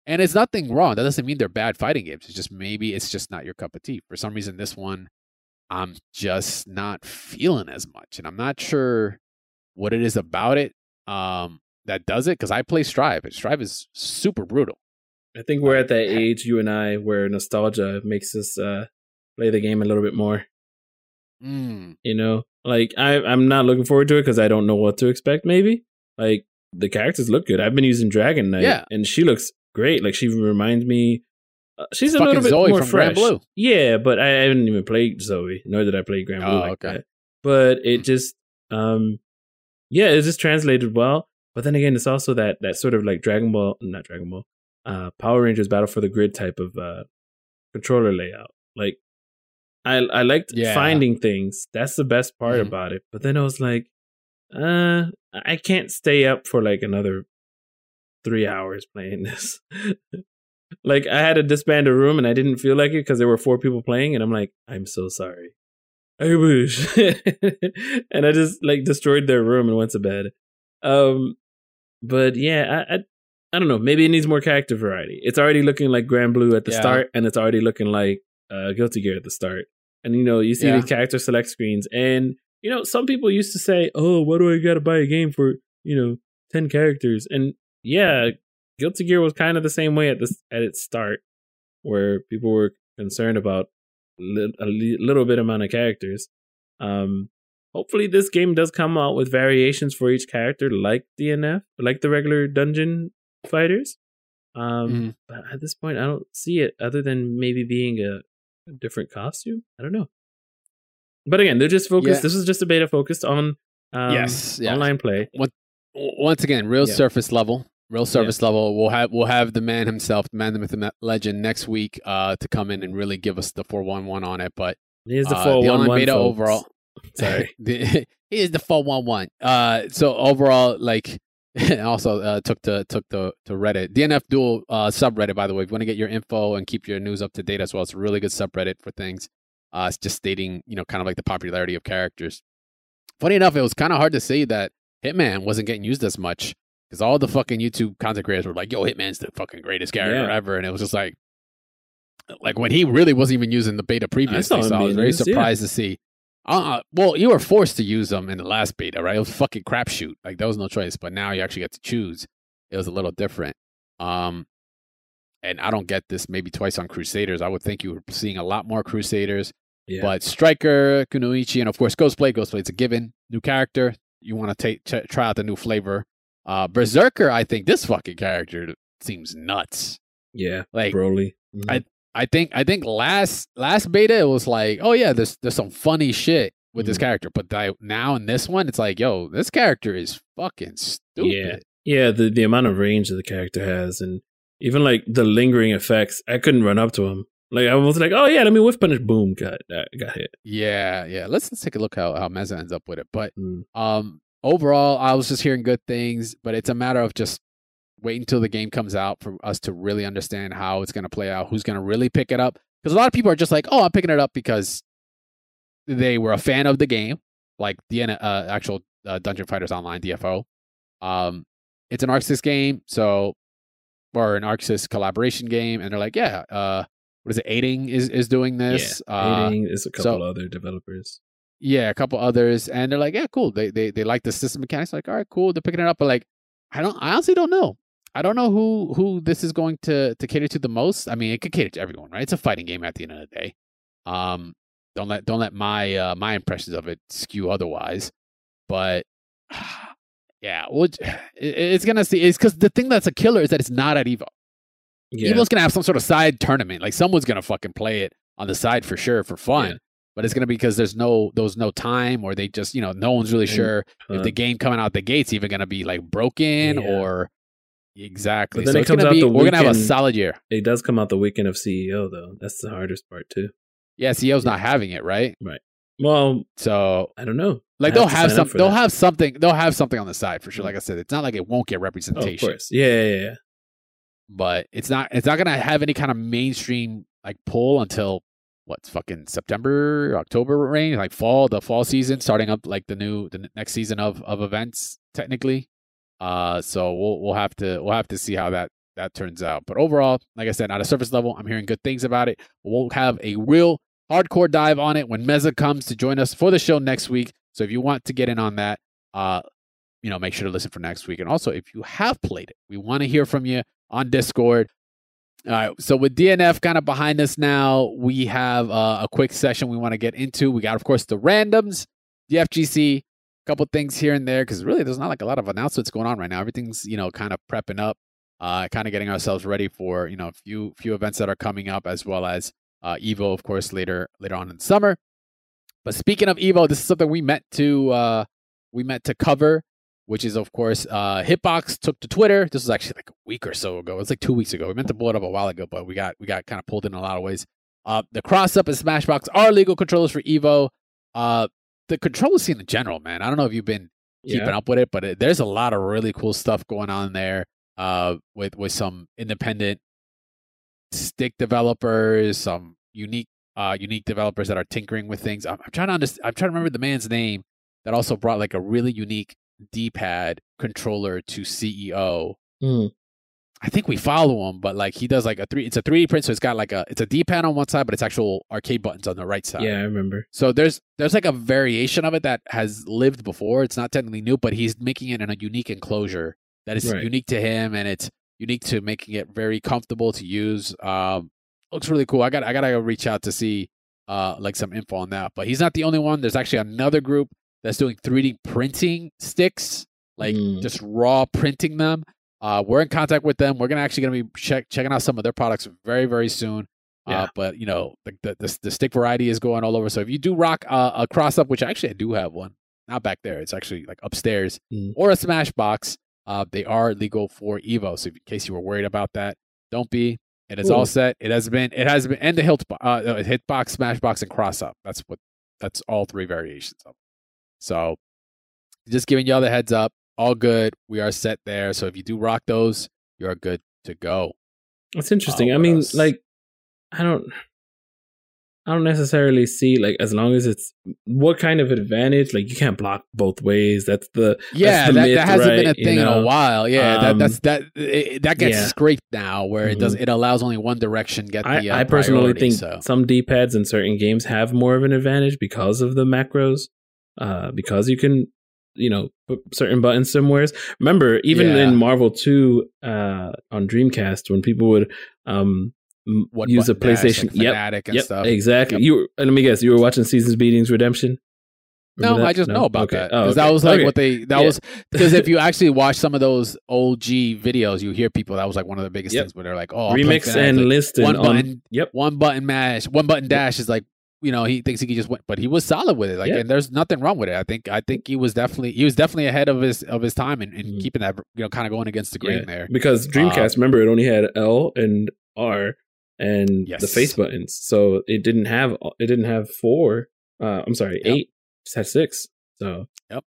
And it's nothing wrong. That doesn't mean they're bad fighting games. It's just maybe it's just not your cup of tea. For some reason this one I'm just not feeling as much. And I'm not sure what it is about it um that does it cuz I play Strive. And Strive is super brutal. I think we're at that age, you and I, where nostalgia makes us uh, play the game a little bit more. Mm. You know, like I, I'm not looking forward to it because I don't know what to expect. Maybe like the characters look good. I've been using Dragon Knight, Yeah. and she looks great. Like she reminds me. Uh, she's a little bit Zoe more from fresh. Granblue. Yeah, but I haven't even played Zoe, nor did I play Granblue Oh, like okay. that. But it just, um, yeah, it just translated well. But then again, it's also that that sort of like Dragon Ball, not Dragon Ball, uh, Power Rangers Battle for the Grid type of uh, controller layout. Like, I I liked Yeah. finding things. That's the best part Mhm. about it. But then I was like, uh, I can't stay up for like another three hours playing this. like I had to disband a room and I didn't feel like it because there were four people playing, and I'm like, I'm so sorry. I wish. and I just like destroyed their room and went to bed. Um, but yeah, I, I I don't know. Maybe it needs more character variety. It's already looking like Granblue at the Yeah. start, and it's already looking like uh, Guilty Gear at the start. And you know, you see Yeah. these character select screens, and you know, some people used to say, "Oh, what do I got to buy a game for you know ten characters?" And yeah, Guilty Gear was kind of the same way at this at its start, where people were concerned about li- a li- little bit amount of characters. Um, hopefully, this game does come out with variations for each character, like DNF, like the regular dungeon fighters. Um, Mhm. but at this point, I don't see it other than maybe being a, a different costume. I don't know. But again, they're just focused. Yeah. This is just a beta focused on um, Yes, yeah. online play. W- once again, real Yeah. surface level, real surface level. We'll have we'll have the man himself, the man, the myth, the legend, next week uh, to come in and really give us the four one one on it. But Here's the uh, the one online one beta folks. overall. Sorry. the, here's the four one one. Uh, so overall, like. also uh, took to took to to Reddit DNF Duel uh, subreddit by the way if you want to get your info and keep your news up to date as well it's a really good subreddit for things uh, it's just stating you know kind of like the popularity of characters funny enough it was kind of hard to see that Hitman wasn't getting used as much because all the fucking YouTube content creators were like, "Yo, Hitman's the fucking greatest character Yeah. ever," and it was just like, like when he really wasn't even using the beta previously. him So I was very used, yeah. surprised to see. Uh, well, you were forced to use them in the last beta, right? It was fucking crapshoot. Like there was no choice. But now you actually get to choose. It was a little different. Um, and I don't get this maybe twice on Crusaders. I would think you were seeing a lot more Crusaders. Yeah. But Striker, Kunoichi, and of course Ghostblade. Ghostblade's a given. New character. You want to take ch- try out the new flavor. Uh, Berserker, I think this fucking character seems nuts. yeah. Like Broly. Mhm. I- I think I think last last beta it was like, oh yeah, there's there's some funny shit with this Mhm. character, but I, now in this one, it's like, yo, this character is fucking stupid. Yeah, Yeah, the the amount of range that the character has, and even like the lingering effects. I couldn't run up to him. Like I was like, oh yeah, let me whiff punish. Boom, got got, hit. Yeah, yeah. Let's let's take a look how how Meza ends up with it. But Mm. um, overall, I was just hearing good things, but it's a matter of just waiting until the game comes out for us to really understand how it's going to play out, who's going to really pick it up. Because a lot of people are just like, oh, I'm picking it up because they were a fan of the game, like the uh, actual uh, Dungeon Fighters Online DFO. Um, it's an ArcSys game, so or an ArcSys collaboration game, and they're like, yeah, uh, what is it? Eighting is is doing this. yeah, Uh, Eighting is a couple other developers. yeah, a couple others, and they're like, yeah, cool. They they they like the system mechanics. Like, all right, cool. They're picking it up, but like, I don't. I honestly don't know. I don't know who who this is going to to cater to the most. I mean, it could cater to everyone, right? It's a fighting game at the end of the day. Um, don't let don't let my uh, my impressions of it skew otherwise. But yeah, well, it, it's gonna see. It's because the thing that's a killer is that it's not at Evo. Yeah, Evo's gonna have some sort of side tournament. Like someone's gonna fucking play it on the side for sure for fun. Yeah. But it's gonna be because there's no there was no time or they just you know no one's really sure uh, if the game coming out the gates even gonna be like broken Yeah. or Exactly. But then so it it's comes gonna out be, the we're gonna have a solid year. It does come out the weekend of CEO though. That's the hardest part too. Yeah, CEO's not having it, right? Right. Well, So I don't know. like I they'll have some they'll that. have something they'll have something on the side for sure. Mm. Like I said, it's not like it won't get Oh, of course. Yeah, yeah, yeah. But it's not it's not gonna have any kind of mainstream like pull until what's fucking September, October range, like fall, the fall season, starting up like the new the next season of of events technically. Uh, so we'll we'll have to we'll have to see how that that turns out. But overall, like I said, at a surface level, I'm hearing good things about it. We'll have a real hardcore dive on it when Meza comes to join us for the show next week. So if you want to get in on that, uh, you know, make sure to listen for next week. And also, if you have played it, we want to hear from you on Discord. All right. So with DNF kind of behind us now, we have uh, a quick session we want to get into. We got, of course, the randoms, the FGC, a couple things here and there because really there's not like a lot of announcements going on right now. Everything's you know kind of prepping up, uh, kind of getting ourselves ready for you know a few few events that are coming up as well as uh, Evo, of course, later later on in summer. But speaking of Evo, this is something we meant to uh, we meant to cover which is of course uh, Hitbox took to Twitter. This was actually like a week or so ago. It was like two weeks ago. We meant to blow it up a while ago, but we got we got kind of pulled in a lot of ways. Uh, the cross up and Smashbox are legal controllers for Evo. Uh, the controller scene in general, man. I don't know if you've been keeping Yeah. up with it, but it, there's a lot of really cool stuff going on there. Uh, with with some independent stick developers, some unique uh unique developers that are tinkering with things. I'm, I'm trying to understand. I'm trying to remember the man's name that also brought like a really unique D-pad controller to CEO. Mm. I think we follow him, but like he does like a three. It's a 3D print, so it's got like a it's a D-pad on one side, but it's actual arcade buttons on the right side. Yeah, I remember. So there's there's like a variation of it that has lived before. It's not technically new, but he's making it in a unique enclosure that is Right. unique to him, and it's unique to making it very comfortable to use. Um, looks really cool. I got I gotta reach out to see uh like some info on that. But he's not the only one. There's actually another group that's doing 3D printing sticks, like Mm. just raw printing them. Uh, we're in contact with them. We're gonna actually gonna be check, checking out some of their products very very soon. Uh, Yeah. but you know the, the the the stick variety is going all over. So if you do rock uh, a cross up, which actually I do have one, not back there. It's actually like upstairs Mm. or a smash box. Uh, they are legal for Evo. So in case you were worried about that, don't be. It is all set. It has been. It has been. And the hilt, uh, uh, hitbox, smash box, and cross up. That's what. That's all three variations of. So, just giving y'all the heads up. All good. We are set there. So if you do rock those, you're good to go. It's interesting. Uh, I mean, else? like, I don't, I don't necessarily see like as long as it's what kind of advantage. Like, you can't block both ways. That's the Yeah, the that, myth, that hasn't been a right, you thing in a while. Yeah, that, Um, that's that it, that gets yeah. scraped now, where it does Mhm. it allows only one direction get the. I, uh, I personally priority, think so. some D pads in certain games have more of an advantage because of the macros, uh, because you can, you know, put certain buttons somewheres. Remember, even Yeah. in Marvel Two uh, on Dreamcast, when people would um, One use a button dash, PlayStation, like yep, and yep, stuff. exactly. Yep. You were, let me guess, you were watching Seasons Beatings Redemption. No, that? I just No? know about Okay. that Oh, because okay. that was like Okay. what they that Yeah. was because if you actually watch some of those OG videos, you hear people that was like one of the biggest Yep. things where they're like, "Oh, remix and like, one on. button, Yep. one button mash, one button dash is like you know he thinks he could just win, but he was solid with it. Like, Yeah. and there's nothing wrong with it. I think I think he was definitely he was definitely ahead of his of his time and, Mhm. keeping that you know kind of going against the grain Yeah, there. Because Dreamcast, remember, it only had L and R and the face buttons, so it didn't have it didn't have four. Uh, I'm sorry, Yep. eight. Just had six. So yep.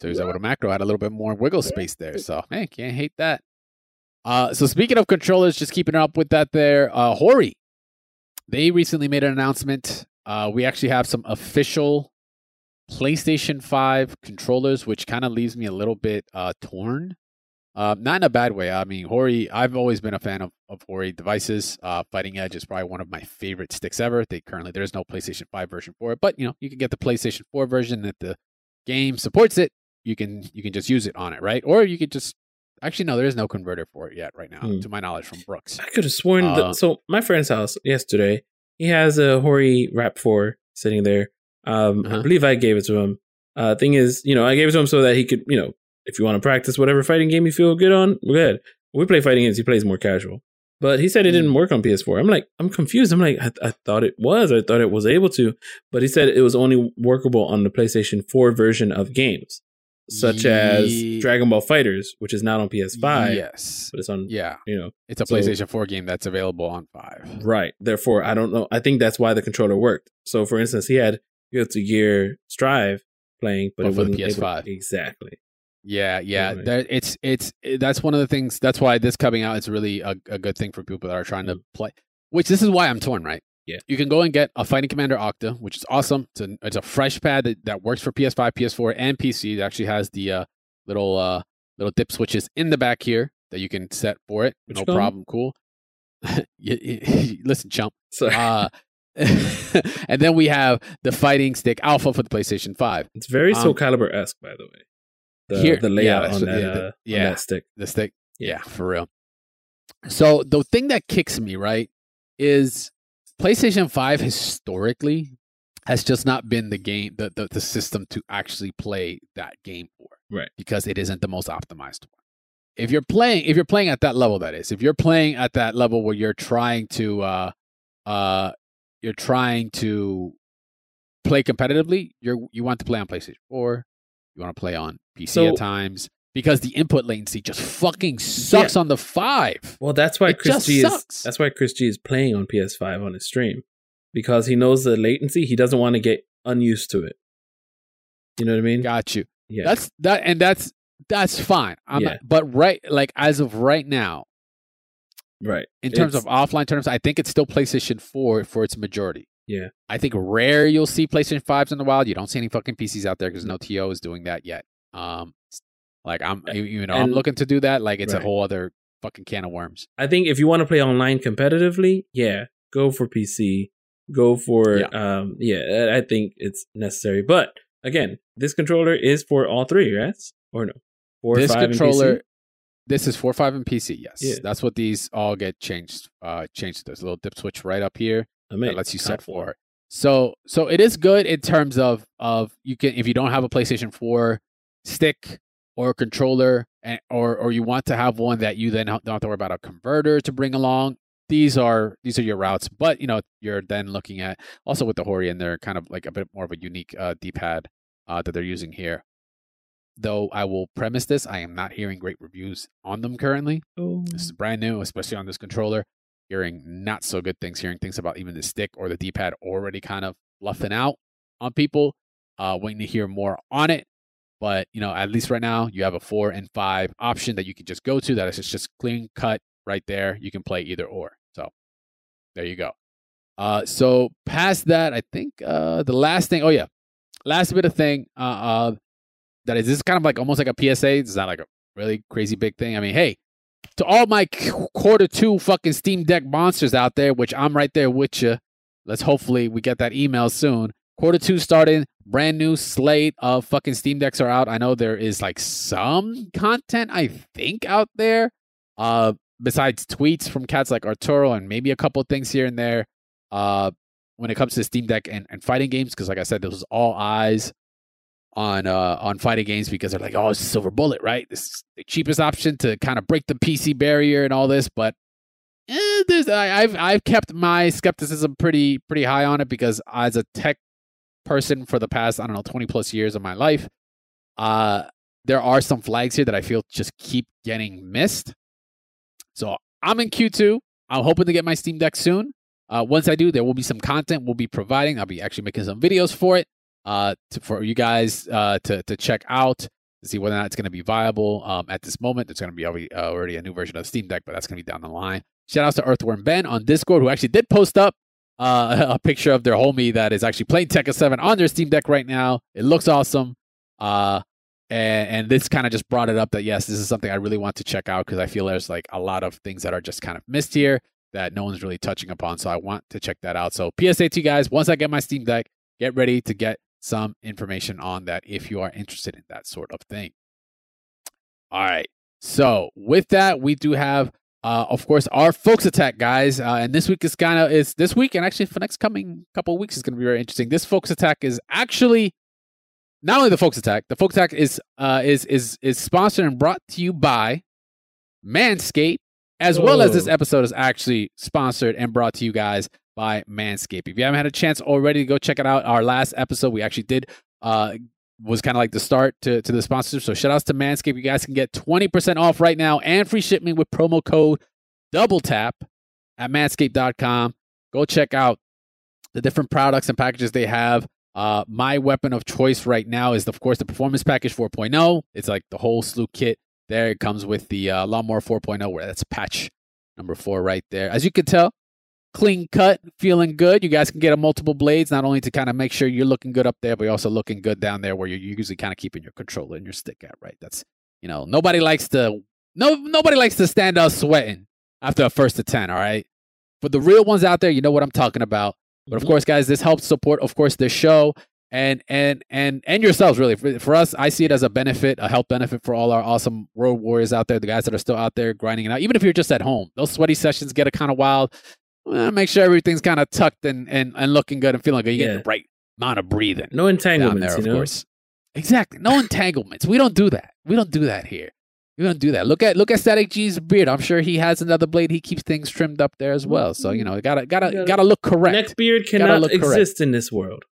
So he's able to macro had a little bit more wiggle space there. So hey, can't hate that. Uh, so speaking of controllers, just keeping up with that there. Uh, Hori, they recently made an announcement. Uh, we actually have some official PlayStation 5 controllers, which kind of leaves me a little bit uh, torn. Uh, not in a bad way. I mean, Hori, I've always been a fan of, of Hori devices. Uh, Fighting Edge is probably one of my favorite sticks ever. They currently, there's no PlayStation 5 version for it, but you know, you can get the PlayStation 4 version that the game supports it. You can, you can just use it on it, right? Or you could just, actually, no, there is no converter for it yet right now, Hmm. to my knowledge from Brooks. I could have sworn Uh, that. So my friend's house yesterday, he has a Hori Rap Four sitting there. Um, Uh-huh. I believe I gave it to him. Uh, thing is, you know, I gave it to him so that he could, you know, if you want to practice whatever fighting game you feel good on, we're good. We play fighting games, he plays more casual. But he said it didn't work on PS4. I'm like, I'm confused. I'm like, I, I thought it was. I thought it was able to, but he said it was only workable on the PlayStation 4 version of games. Such as Dragon Ball Fighters, which is not on PS5, Yes. but it's on Yeah. you know It's a So- PlayStation 4 game that's available on 5. right. Therefore, I don't know. I think that's why the controller worked. So, for instance, he had Guilty Gear Strive playing, but, But it for the wasn't able- PS5. exactly. Yeah, yeah. There, it's it's that's one of the things. That's why this coming out is really a, a good thing for people that are trying to Mm. play. Which this is why I'm torn, right? Yeah. You can go and get a Fighting Commander Octa, which is awesome. It's a it's a fresh pad that, that works for PS5, PS4, and PC. It actually has the uh, little uh, little dip switches in the back here that you can set for it. What no problem. Cool. You- you- listen, chump. So Uh, and then we have the Fighting Stick Alpha for the PlayStation 5. it's very um, Soul Calibur esque, by the way. The, Here- the layout that's on that, yeah, the- uh, on yeah. that stick. the stick. Yeah. Yeah. for real. So the thing that kicks me right is PlayStation Five historically has just not been the game, the, the the system to actually play that game for, Right. Because it isn't the most optimized one. If you're playing, if you're playing at that level, that is, if you're playing at that level where you're trying to, uh, uh, you're trying to play competitively, you're you want to play on PlayStation Four, you want to play on PC So- at times because the input latency just fucking sucks on the five. Well, that's why It Chris G is sucks. that's why Chris G is playing on PS5 on his stream because he knows the latency. He doesn't want to get unused to it. You know what I mean? Got you. yeah. That's that, and that's that's fine. I'm Yeah. not, but right, like as of right now, right. in terms It's- of offline terms, I think it's still PlayStation Four for its majority. Yeah. I think rare you'll see PlayStation Fives in the wild. You don't see any fucking PCs out there because no TO is doing that yet. Um, like I'm, you- know, I'm looking to do that. Like it's Right. a whole other fucking can of worms. I think if you want to play online competitively, yeah, go for PC. Go for Yeah. um yeah, I- think it's necessary. But again, this controller is for all three, right? Or no? Four, this five, and controller, this is four, five, and PC. Yes, Yeah. that's what these all get changed. Uh, changed. There's a little dip switch right up here. Mean, that lets you set four. for it. So so it is good in terms of of you can if you don't have a PlayStation 4 stick or a controller and, or or you want to have one that you then don't have to worry about a converter to bring along. These are these are your routes, but you know you're then looking at also with the Hori and they're kind of like a bit more of a unique uh, D-pad uh, that they're using here. Though I will premise this, I am not hearing great reviews on them currently. Oh, This is brand new, especially on this controller. Hearing not so good things, hearing things about even the stick or the D pad already kind of bluffing out on people. Uh, waiting to hear more on it. But, you know, at least right now, you have a four and five option that you can just go to that is just, clean cut right there. You can play either or. So there you go. Uh, so past that, I think uh, the last thing, oh, yeah, last bit of thing uh, uh, that is this is kind of like almost like a PSA. It's not like a really crazy big thing. I mean, hey, to all my quarter two fucking Steam Deck monsters out there, which I'm right there with you. Let's hopefully we get that email soon. Quarter two starting, brand new slate of fucking Steam Decks are out. I know there is like some content I think out there, uh, besides tweets from cats like Arturo and maybe a couple things here and there. Uh, when it comes to Steam Deck and, and fighting games, because like I said, this was all eyes on uh on fighting games because they're like, oh, it's a Silver Bullet, right? This is the cheapest option to kind of break the PC barrier and all this, but eh, there's I, I've I've kept my skepticism pretty pretty high on it because as a tech person for the past I don't know twenty plus years of my life, uh, there are some flags here that I feel just keep getting missed. So I'm in Q2. I'm hoping to get my Steam Deck soon. Uh, once I do, there will be some content we'll be providing. I'll be actually making some videos for it uh, to, for you guys uh, to to check out to see whether or not it's going to be viable. Um, at this moment, there's going to be already, uh, already a new version of Steam Deck, but that's going to be down the line. Shout outs to Earthworm Ben on Discord, who actually did post up uh, a picture of their homie that is actually playing Tekken 7 on their Steam Deck right now. It looks awesome. Uh, and, and this kind of just brought it up that yes, this is something I really want to check out because I feel there's like a lot of things that are just kind of missed here that no one's really touching upon. So I want to check that out. So PSA to you guys, once I get my Steam Deck, get ready to get some information on that if you are interested in that sort of thing. All right. So with that, we do have, uh, of course, our folks attack guys, uh, and this week is kind of is this week, and actually for next coming couple of weeks is going to be very interesting. This folks attack is actually not only the folks attack. The folks attack is uh, is is is sponsored and brought to you by Manscaped, as well as this episode is actually sponsored and brought to you guys by Manscaped. If you haven't had a chance already go check it out, our last episode we actually did uh, was kind of like the start to, to the sponsorship. So shout outs to Manscaped. You guys can get 20% off right now and free shipping with promo code double tap at manscaped.com. Go check out the different products and packages they have. Uh, my weapon of choice right now is, of course, the Performance Package 4.0. It's like the whole slew kit. There it comes with the uh, Lawnmower 4.0, where that's patch number four right there. As you can tell, clean cut, feeling good. You guys can get a multiple blades, not only to kind of make sure you're looking good up there, but you're also looking good down there where you're usually kind of keeping your controller and your stick at, right? That's, you know, nobody likes to, no, nobody likes to stand out sweating after a first to 10, all right? For the real ones out there, you know what I'm talking about. But of Mhm. course, guys, this helps support, of course, the show and and and and yourselves. Really, for, for us, I see it as a benefit, a health benefit for all our awesome road warriors out there, the guys that are still out there grinding it out. Even if you're just at home, those sweaty sessions get a kind of wild. Well, make sure everything's kind of tucked and, and and looking good and feeling good. You get Yeah. the right amount of breathing No entanglements, there, of you know. course. Exactly. No entanglements. We don't do that. We don't do that here. We don't do that. Look at look at Static G's beard. I'm sure he has another blade. He keeps things trimmed up there as well. So you know, gotta gotta Gotta- gotta look correct. Neckbeard Gotta cannot look correct. exist in this world.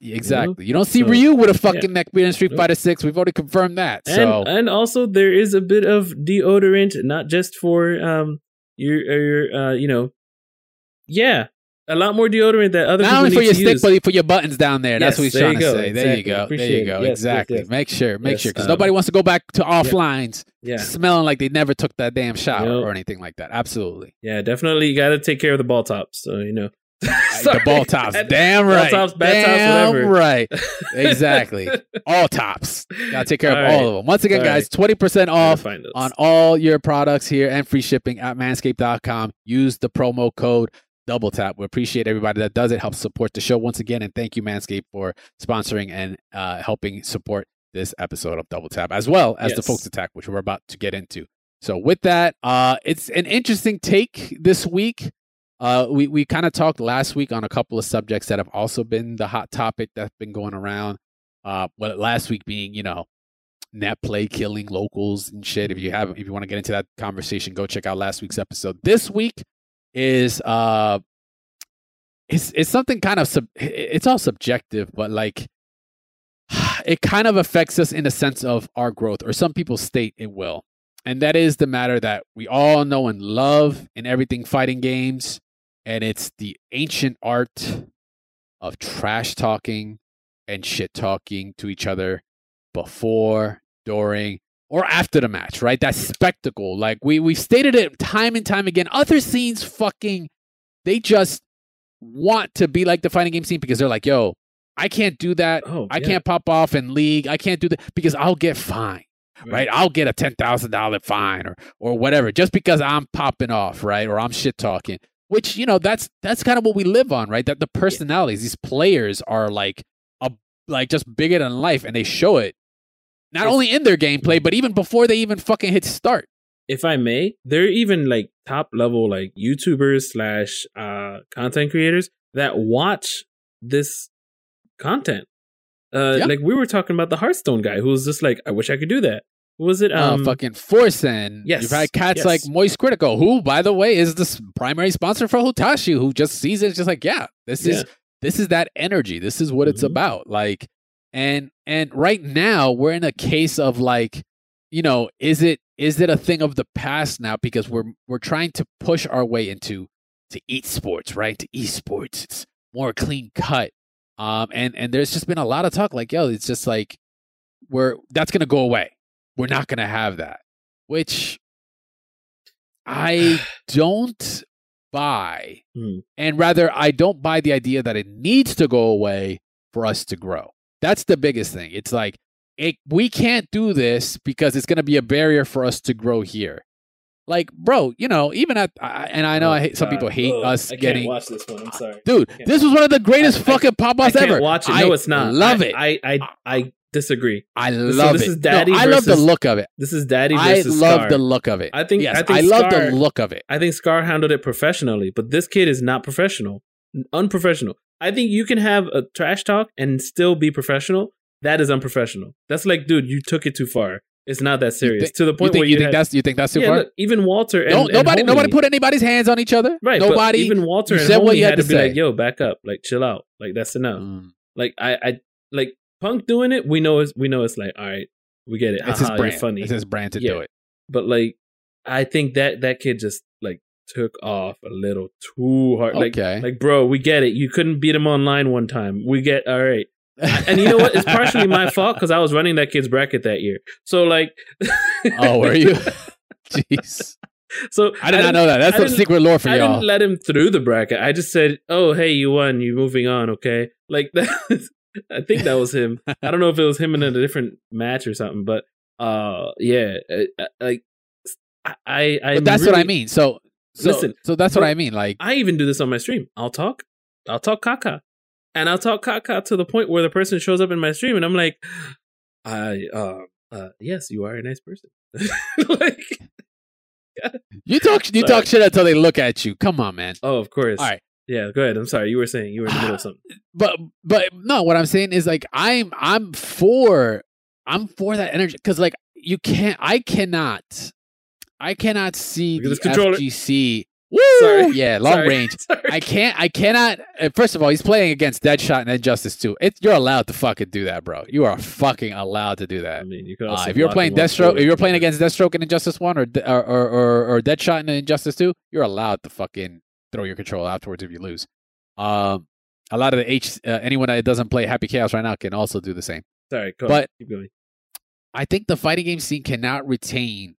Exactly. You don't see So- Ryu with a fucking neck beard in Street Fighter Six. We've already confirmed that. And so and also there is a bit of deodorant, not just for um your your uh you know, yeah, a lot more deodorant that other not only for your stick, use. but for your buttons down there. That's what he's trying to say. There you Exactly. go. There you go. Yes, yes, exactly. yes. Make sure. Make Yes, sure because um, nobody wants to go back to offlines yeah, smelling like they never took that damn shower Nope. or anything like that. Absolutely. yeah, definitely. You got to take care of the ball tops. So you know, the ball tops. Damn Ball right. tops, bad tops, Damn whatever. right. Exactly. all tops. Gotta take care of All all right. of them. Once again, All guys, 20% Gotta off on all your products here and free shipping at manscaped.com. Use the promo code double tap. We appreciate everybody that does it, helps support the show once again. And thank you, Manscaped, for sponsoring and uh, helping support this episode of Double Tap, as well as the Folks Attack, which we're about to get into. So with that, uh, it's an interesting take this week. Uh, we we kind of talked last week on a couple of subjects that have also been the hot topic that's been going around. Uh, well, last week being you know net play killing locals and shit. If you have, if you want to get into that conversation, go check out last week's episode. This week is uh, it's it's something kind of sub. It's all subjective, but like it kind of affects us in the sense of our growth, or some people state it will. And that is the matter that we all know and love in everything fighting games. And it's the ancient art of trash talking and shit talking to each other before, during, or after the match, right? That spectacle. Like we we stated it time and time again. Other scenes fucking they just want to be like the fighting game scene because they're like, yo, I can't do that. oh, I yeah. can't pop off in league. I can't do that because I'll get fined right? I'll get a ten thousand dollar fine or or whatever just because I'm popping off, right? Or I'm shit talking. Which you know that's that's kind of what we live on, right? That the personalities, these players are like a like just bigger than life, and they show it not If- only in their gameplay, but even before they even fucking hit start. if I may, they're even like top level like YouTubers slash uh content creators that watch this content. Uh Yeah. like we were talking about the Hearthstone guy who was just like, I wish I could do that. Who was it? uh, Um fucking Forsen. yes, You've had cats yes. like Moist Critical, who, by the way, is the primary sponsor for Hotashi, who just sees it just like, yeah, this is this is that energy. This is what it's Mhm. about. Like, and and right now we're in a case of like, you know, is it is it a thing of the past now because we're we're trying to push our way into to esports, right? To esports, it's more clean cut. Um, and and there's just been a lot of talk like, yo, it's just like we're that's gonna go away. We're not gonna have that, which I don't buy, Hmm. and rather I don't buy the idea that it needs to go away for us to grow. That's the biggest thing. It's like it, we can't do this because it's gonna be a barrier for us to grow here. Like, bro, you know, even at I- and I know Oh, I hate some people hate Ugh, us I getting watch this one. I'm sorry. dude. This was one of the greatest I- I- fucking pop I can't ever. watch it. I No, it's not. Love it. I I I disagree. I love this it. is Daddy no, I love the look of it. This is Daddy I love Scar. the look of it. I think yes, I think love Scar, the look of it. I think Scar handled it professionally, but this kid is not professional. Unprofessional. I think you can have a trash talk and still be professional. That is unprofessional. That's like, dude, you took it too far. It's not that serious. think- to the point think where you you think had- that's you think that's too yeah, far? look, even Walter and, no, and nobody Homie- nobody put anybody's hands on each other. right. Nobody. even Walter you and said what Homie you had had to to be say. like, "Yo, back up, like chill out, like that's enough." Mm. Like I, I like Punk doing it, we know it's we know it's like, all right, we get it. It's his brand. Funny. It's his brand to Yeah. do it. but like, I think that that kid just like took off a little too hard. Like, Okay. like, bro, we get it. You couldn't beat him online one time. We get all right. And you know what? It's partially my fault because I was running that kid's bracket that year. So like, oh, were you? Jeez. So I did not didn't- know that. That's I some secret lore for I y'all. didn't let him through the bracket. I just said, "Oh, hey, you won. You're moving on." Okay, like that. I think that was him. I don't know if it was him in a different match or something, but uh, yeah, like I, I, I but that's what I mean. So, so, Listen, so that's what I mean. Like, I even do this on my stream. I'll talk, I'll talk caca, and I'll talk caca to the point where the person shows up in my stream, and I'm like, I, uh, uh yes, you are a nice person. like, you talk, you Sorry. talk shit until they look at you. Come on, man. oh, of course. All right. Yeah, go ahead. I'm sorry. You were saying you were in the middle of something. but but no what i'm saying is like i'm i'm for i'm for that energy because like you can't i cannot i cannot see the fgc Woo! Sorry. yeah long Sorry. range Sorry. i can't i cannot uh, first of all he's playing against deadshot and injustice too it, you're allowed to fucking do that bro you are fucking allowed to do that. I mean, you could uh, also if you're playing Deathstroke, if you're playing against Deathstroke and Injustice One or or or, or, Deadshot and Injustice Two, you're allowed to fucking throw your control afterwards if you lose. Um, a lot of the H uh, anyone that doesn't play Happy Chaos right now can also do the same. sorry, but- on. keep going. I think the fighting game scene cannot retain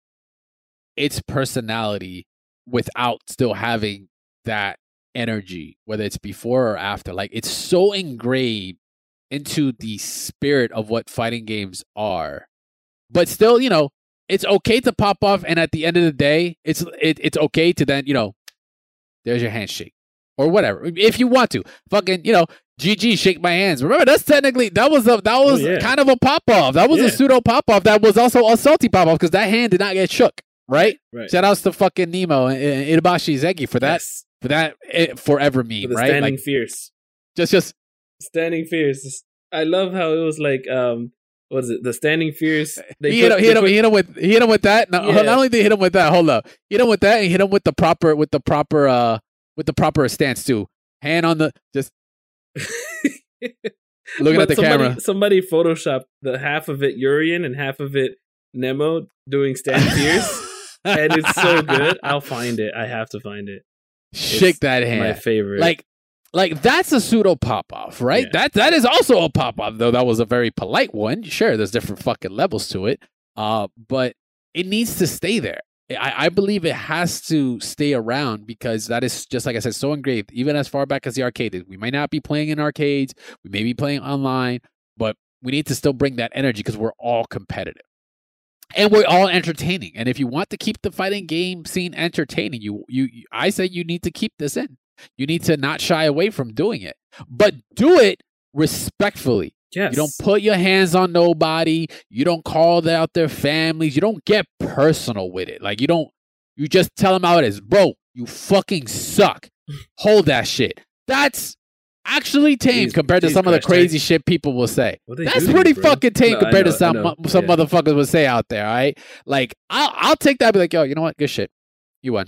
its personality without still having that energy, whether it's before or after. Like it's so engraved into the spirit of what fighting games are. But still, you know, it's okay to pop off and at the end of the day, it's it, it's okay to then, you know, there's your handshake. Or whatever. If you want to. Fucking, you know, GG, shake my hands. Remember, that's technically that was a that oh, was yeah. kind of a pop off. That was Yeah. a pseudo pop off. That was also a salty pop off because that hand did not get shook. Right? Right. Shout outs to fucking Nemo and, Itabashi Zeki for that Yes. for that it, forever For meme, the right? standing Like fierce. just just Standing fierce. I love how it was like um what is it? The standing fierce. he hit, him, he, hit him, put- he hit him with he hit him with that. No, Yeah. not only did he hit him with that, hold up. He hit him with that and hit him with the proper with the proper uh with the proper stance too. Hand on the just looking But at the somebody, camera. Somebody photoshopped the half of it Urien and half of it Nemo doing stand fierce. And it's so good. I'll find it. I have to find it. Shake It's that hand. My favorite. Like like that's a pseudo pop off, right? Yeah. That that is also a pop off, though that was a very polite one. Sure, there's different fucking levels to it. Uh, but it needs to stay there. I, I believe it has to stay around because that is just like I said, so engraved, even as far back as the arcade. We might not be playing in arcades, we may be playing online, but we need to still bring that energy because we're all competitive. And we're all entertaining. And if you want to keep the fighting game scene entertaining, you you I say you need to keep this in. You need to not shy away from doing it, but do it respectfully. yes. You don't put your hands on nobody. You don't call out their families. You don't get personal with it. Like you don't. You just tell them how it is, bro. You fucking suck. Hold that shit. That's actually tame Jeez- compared to some of the crazy shit people will say. That's pretty bro? fucking tame No, compared know, to some some Yeah. motherfuckers would say out there. All right, like I'll I'll take that. and Be like, yo, you know what? Good shit. You won.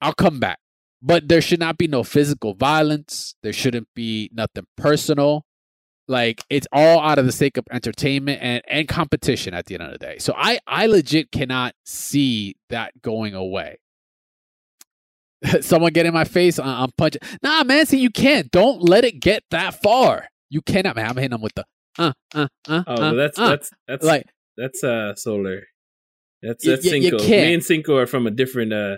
I'll come back. But there should not be no physical violence. There shouldn't be nothing personal. Like it's all out of the sake of entertainment and, and competition at the end of the day. So I I legit cannot see that going away. Someone get in my face, I'm punching. Nah, man, see you can't. Don't let it get that far. You cannot, man. I'm hitting them with the uh uh uh. Oh, uh, that's uh. that's that's like that's uh Solar. That's that's y- you Cinco. can't. Me and Cinco are from a different uh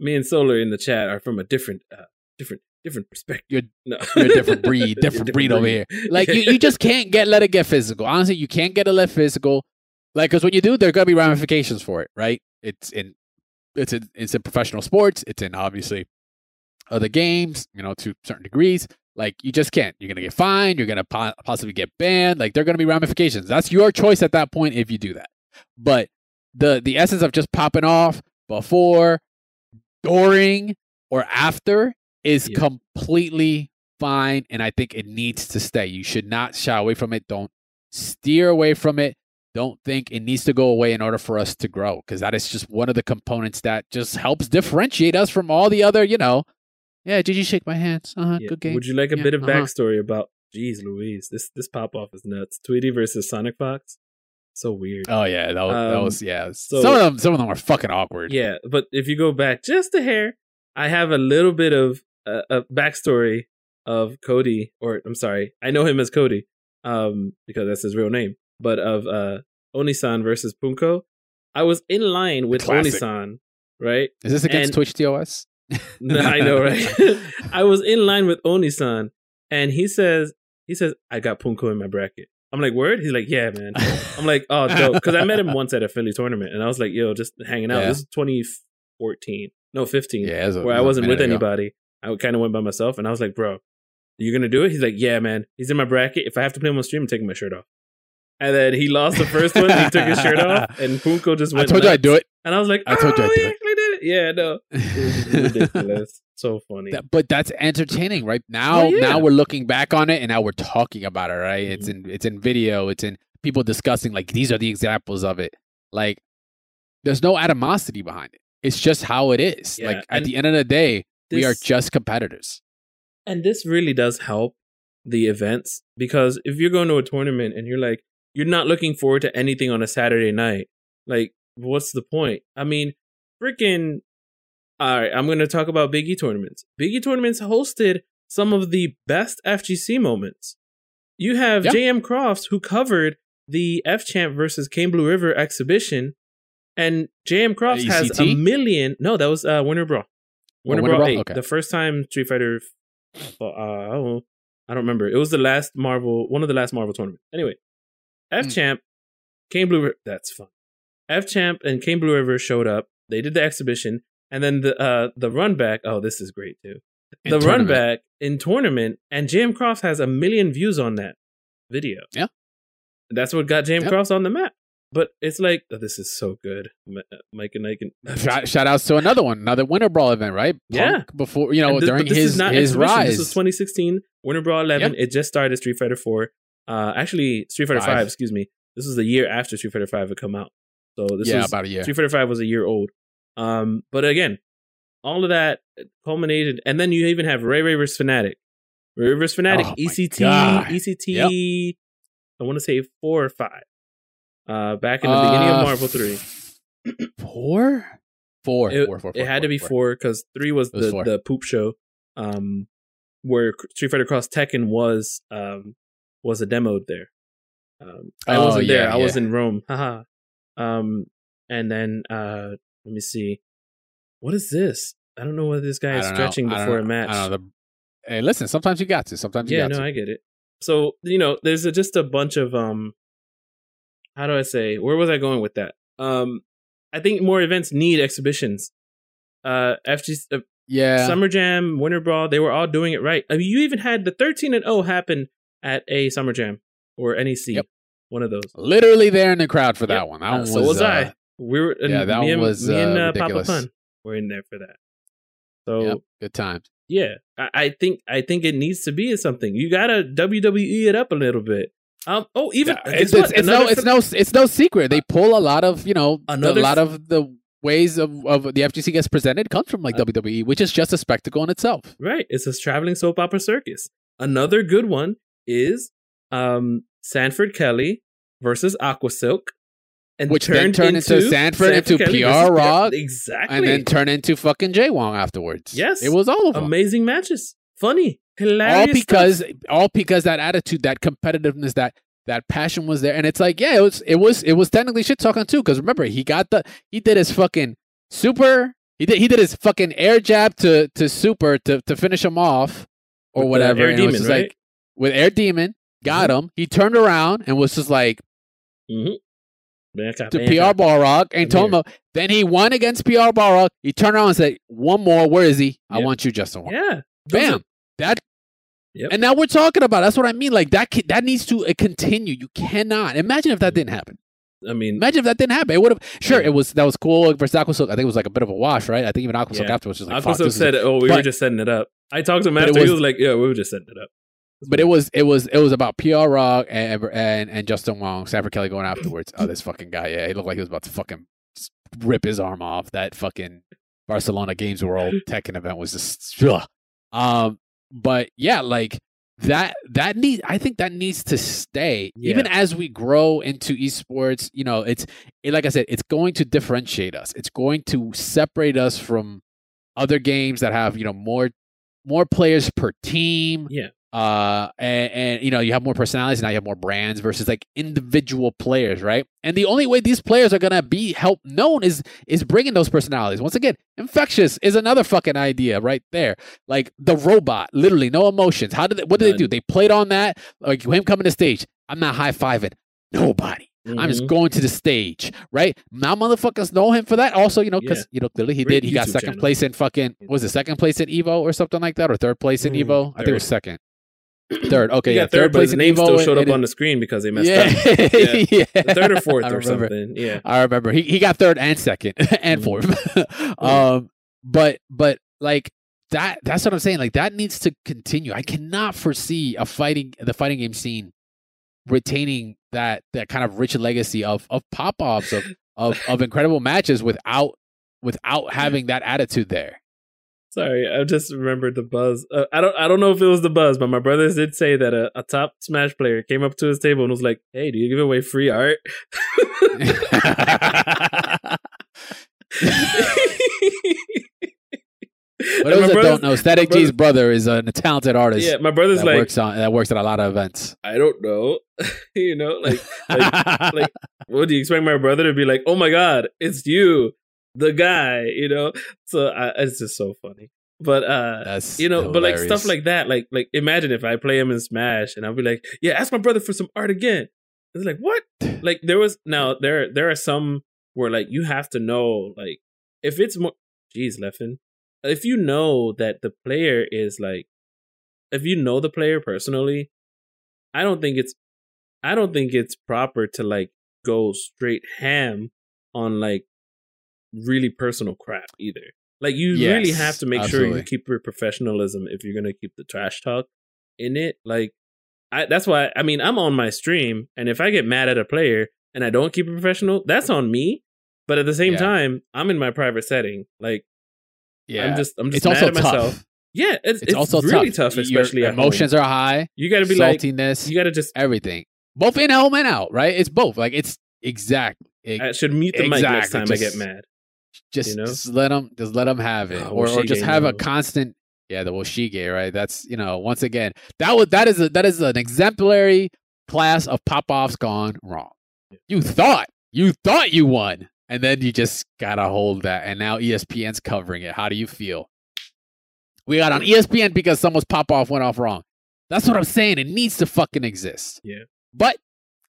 me and Solar in the chat are from a different uh different different perspective. You're- no. you're a different breed, different breed over here. like you, you just can't get let it get physical. Honestly, you can't get it let physical. Like, because when you do, there are gonna be ramifications for it, right? It's in, it's in, it's in professional sports. It's in obviously other games, you know, to certain degrees. Like, you just can't. You're gonna get fined. You're gonna po- possibly get banned. Like, there are gonna be ramifications. That's your choice at that point if you do that. But the the essence of just popping off before, during, or after is Yeah. completely fine and I think it needs to stay. You should not shy away from it. Don't steer away from it. Don't think it needs to go away in order for us to grow because that is just one of the components that just helps differentiate us from all the other, you know. Yeah, did you shake my hands? Uh-huh, Yeah. good game. Would you like a Yeah, bit of uh-huh. backstory about Jeez Louise, this this pop off is nuts. Tweedy versus Sonic Fox. So weird. Oh yeah, that was, that Um, was yeah. so- some of them, some of them are fucking awkward. Yeah, but if you go back just a hair, I have a little bit of uh, a backstory of Cody, or I'm sorry, I know him as Cody, um, because that's his real name. But of uh, Onisan versus Punko, I was in line with Classic. Onisan, right? Is this against And- Twitch TOS? no, I know, right? I was in line with Onisan, and he says, he says, I got Punko in my bracket. I'm like, word? He's like, yeah, man. I'm like, oh, dope. Because I met him once at a Philly tournament, and I was like, yo, just hanging out. Yeah. This is 2014, no, 15, yeah, a- where I wasn't with ago. anybody. I kind of went by myself, and I was like, bro, you're gonna do it? He's like, yeah, man. He's in my bracket. If I have to play him on stream, I'm taking my shirt off. And then he lost the first one. he took his shirt off, and Punko just went. I told you I'd do it. And I was like, I told you oh, I'd do it. did it. Yeah, no, it was ridiculous. so funny. That- but that's entertaining, right? Now, Oh, yeah. now we're looking back on it, and now we're talking about it, right? It's Mm-hmm. in it's in video, it's in people discussing like these are the examples of it. Like, there's no animosity behind it. It's just how it is. Yeah, like at and the end of the day, we are just competitors. and this really does help the events because if you're going to a tournament and you're like you're not looking forward to anything on a Saturday night, like what's the point? I mean, freaking all right, I'm going to talk about Big E tournaments. Big E tournaments hosted some of the best FGC moments. You have. JM Crofts who covered the F Champ versus Kane Blue River exhibition and JM Crofts has a million. No, that was uh Winter Brawl. Winter, Winter Brawl, Brawl? 8. Okay. The first time Street Fighter uh, I don't. I don't remember. It was the last Marvel, one of the last Marvel tournaments. Anyway, F Mm. Champ, Kane Blue River. That's fun. F Champ and Kane Blue River showed up. They did the exhibition, and then the uh the run back. Oh, this is great too. In the run tournament. back in tournament, and Jam Cross has a million views on that video. Yeah. that's what got Jam Yep. Crofts on the map. But it's like oh, this is so good, uh, Mike and I can. Shout, shout outs to another one, another Winter Brawl event, right? Yeah. Before you know this- during his his rise. This was 2016 Winter Brawl 11. It just started Street Fighter 4. Uh, actually, Street Fighter 5. Five. Excuse me. This is the year after Street Fighter 5 had come out. So this yeah, was about a year. Street Fighter 5 was a year old. Um, but again, all of that culminated, and then you even have Ray Ray vs Fanatiq. Ray Ray vs Fanatiq, Oh ECT, God. ECT. I want to say four or five. Uh, back in the beginning Uh, of Marvel 3. Four, four, It, four, four, it had to be four because three was was the the poop show, um, where Street Fighter Cross Tekken was um was a demoed there. Um, I Oh, wasn't there. yeah, I was in Rome. Haha. um, and then uh, let me see. What is this? I don't know whether this guy is know. stretching don't before a match. Know. The, hey, listen. Sometimes you got to. Sometimes you yeah, no, to. I get it. So you know, there's a, just a bunch of um, how do I say? Where was I going with that? Um, I think more events need exhibitions. Uh, FG, uh, yeah. Summer Jam, Winter Brawl, they were all doing it right. I mean, you even had the 13 and 0 happen at a Summer Jam or NEC, Yep. one of those. Literally there in the crowd for that Yep. one. That Uh, one so was uh, I. We were, yeah, that me and, was, me and uh, uh, Papa ridiculous. Pun were in there for that. So Yep, good times. yeah, I, I think I think it needs to be something. You gotta WWE it up a little bit. Um. Oh, even Yeah, it's, it's, it's no, it's no, it's no secret. They pull a lot of you know, the- Another a lot of the ways of, of the FGC gets presented comes from like Uh, WWE, which is just a spectacle in itself. Right. It's a traveling soap opera circus. Another good one is um Sanford Kelly versus Aqua Silk. And Which then turned into Sanford into Kelly PR Rog, Exactly. And then turn into fucking Jay Wong afterwards. Yes. it was all of them. amazing matches. Funny. Hilarious. all stuff. because all because that attitude, that competitiveness, that that passion was there. And it's like, yeah, it was it was it was technically shit talking too. Because remember, he got the he did his fucking super. He did he did his fucking air jab to to super to to finish him off or With whatever. And it was right? Like with air demon, got him. He turned around and was just like Mhm. Bangka, to bangka. PR Balrog and told him. Then he won against PR Balrog. He turned around and said, "One more. Where is he? I want you, Justin." Wong." Yeah. Bam. That Yep. and now we're talking about. That's what I mean. Like that. That needs to uh, continue. You cannot imagine if that didn't happen. I mean, Imagine if that didn't happen. It would have. Sure, Yeah. it was. That was cool versus Aquasilk. I think it was like a bit of a wash, right? I think even Aquasilk Yeah. afterwards was just like, Aqua fuck, Silk this is- said, "Oh, we were just setting it up." I talked to him but after. was- he was like, "Yeah, we were just setting it up." But it was. It was. It was about PR Rog and and and Justin Wong, Sanford Kelly going afterwards. oh, this fucking guy. Yeah, he looked like he was about to fucking rip his arm off. That fucking Barcelona Games World Tekken event was just. Ugh. Um. But yeah, like that that need I think that needs to stay Yeah. even as we grow into esports. You know, it's it, like I said, it's going to differentiate us. It's going to separate us from other games that have you know more more players per team. Yeah. Uh, and, and you know you have more personalities now. You have more brands versus like individual players, right? And the only way these players are gonna be help known is is bringing those personalities. Once again, Infexious is another fucking idea right there. Like the robot, literally no emotions. How did they, what did they do? They played on that. Like him coming to stage. I'm not high fiving nobody. I'm just Mhm. going to the stage, right? Now motherfuckers know him for that. Also, you know, because Yeah. you know clearly he Great did. He got second channel. place in fucking was it second place in Evo or something like that, or third place in Mm, Evo? I think it was second. Third. Okay, yeah, third, but place his name Evo still showed up on the screen because they messed yeah, up. Yeah. yeah. Third or fourth or something. Yeah. I remember he, he got third and second and Mhm. fourth. um, but but like that that's what I'm saying. Like that needs to continue. I cannot foresee a fighting the fighting game scene retaining that that kind of rich legacy of of pop offs of of of incredible matches without without having that attitude there. Sorry, I just remembered the buzz. Uh, I don't. I don't know if it was the buzz, but my brothers did say that a, a top Smash player came up to his table and was like, "Hey, do you give away free art?" For those that don't know, Static brother- G's brother is a, talented artist Yeah, my brother's that like, works on that works at a lot of events. I don't know, you know, like, like, like, what do you expect my brother to be like? Oh my god, it's you, the guy, you know? So I, it's just so funny. But uh, That's you know, but like stuff like that, like like imagine if I play him in Smash and I'll be like, yeah, ask my brother for some art again. It's like what? Like there was now there there are some where like you have to know like if it's more, geez, Leffen, if you know that the player is like, if you know the player personally, I don't think it's, I don't think it's proper to like go straight ham on like really personal crap either. Like you really have to make sure you keep your professionalism if you're gonna keep the trash talk in it. Like I that's why I mean I'm on my stream and if I get mad at a player and I don't keep it professional, that's on me. But at the same Yeah. time, I'm in my private setting. Like yeah, I'm just I'm just it's mad also at myself. tough. Yeah, it's, It's, also really tough. tough, especially emotions home. are high. You got to be like, saltiness, you got to just. everything, both in home and out. Right? It's both. Like it's exact. I should mute the mic next time I get mad. Just, you know? just let them just let them have it Oh, or, or just have a constant yeah the Woshige, right? That's you know once again that was that is a, that is an exemplary class of pop-offs gone wrong. You thought you thought you won and then you just gotta hold that and now espn's covering it. How do you feel? We got on espn because someone's pop-off went off wrong. That's what i'm saying. It needs to fucking exist. Yeah. but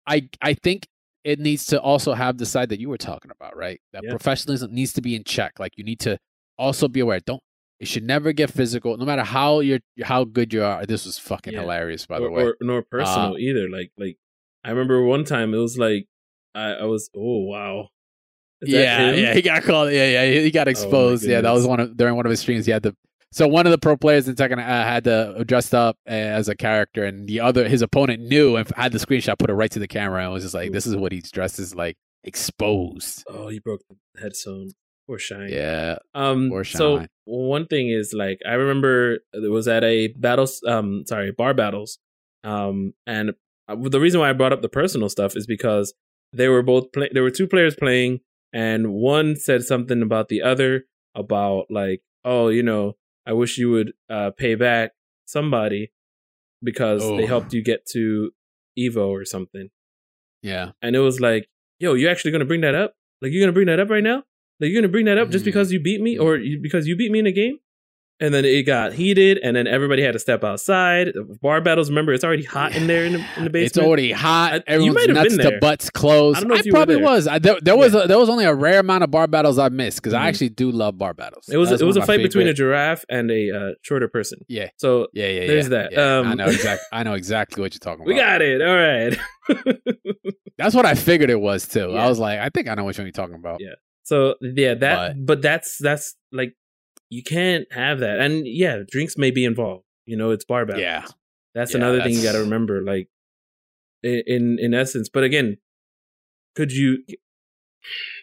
i i think it needs to also have the side that you were talking about, right? That Yeah. professionalism needs to be in check. Like you need to also be aware. Don't it should never get physical, no matter how you're how good you are. This was fucking Yeah. hilarious, by or, the way. or nor personal Uh, either. Like like I remember one time it was like I, I was oh wow. Is yeah, yeah, he got called. Yeah, yeah, he got exposed. yeah, that was one of during one of his streams. He had to. So one of the pro players in second uh, had to dressed up as a character, and the other his opponent knew and had the screenshot, put it right to the camera, and was just like, "This is what he's dressed as, like exposed." Oh, he broke the headstone. Poor Shine. Yeah, Um. Poor So one thing is like I remember it was at a battles. Um. Sorry, bar battles. Um. And uh, the reason why I brought up the personal stuff is because they were both There were two players playing, and one said something about the other about like, oh, you know, I wish you would uh, pay back somebody because they Oh. helped you get to Evo or something. yeah. And it was like, yo, you're actually gonna bring that up? Like you're gonna bring that up right now? Like you're gonna bring that up just Mm. because you beat me or you, because you beat me in a game? And then it got heated, and then everybody had to step outside. Bar battles, remember, it's already hot in there in the, in the basement. It's already hot. I- you Everyone's might have nuts been to butts closed. I don't know if you were probably there. was. I, there, there was a, there was only a rare amount of bar battles I missed because I Mhm. actually do love bar battles. It was That's it was a one of my fight between a giraffe and a uh, shorter person. Yeah. So yeah yeah. there's yeah, that. yeah. I Um, know exactly. I know exactly what you're talking about. we got it. All right. That's what I figured it was too. Yeah. I was like, I think I know what you're talking about. Yeah. so yeah, that. But, that's that's like you can't have that. And yeah, drinks may be involved. You know, it's bar battles. Yeah. That's Yeah, another thing you got to remember. Like in in essence, but again, could you?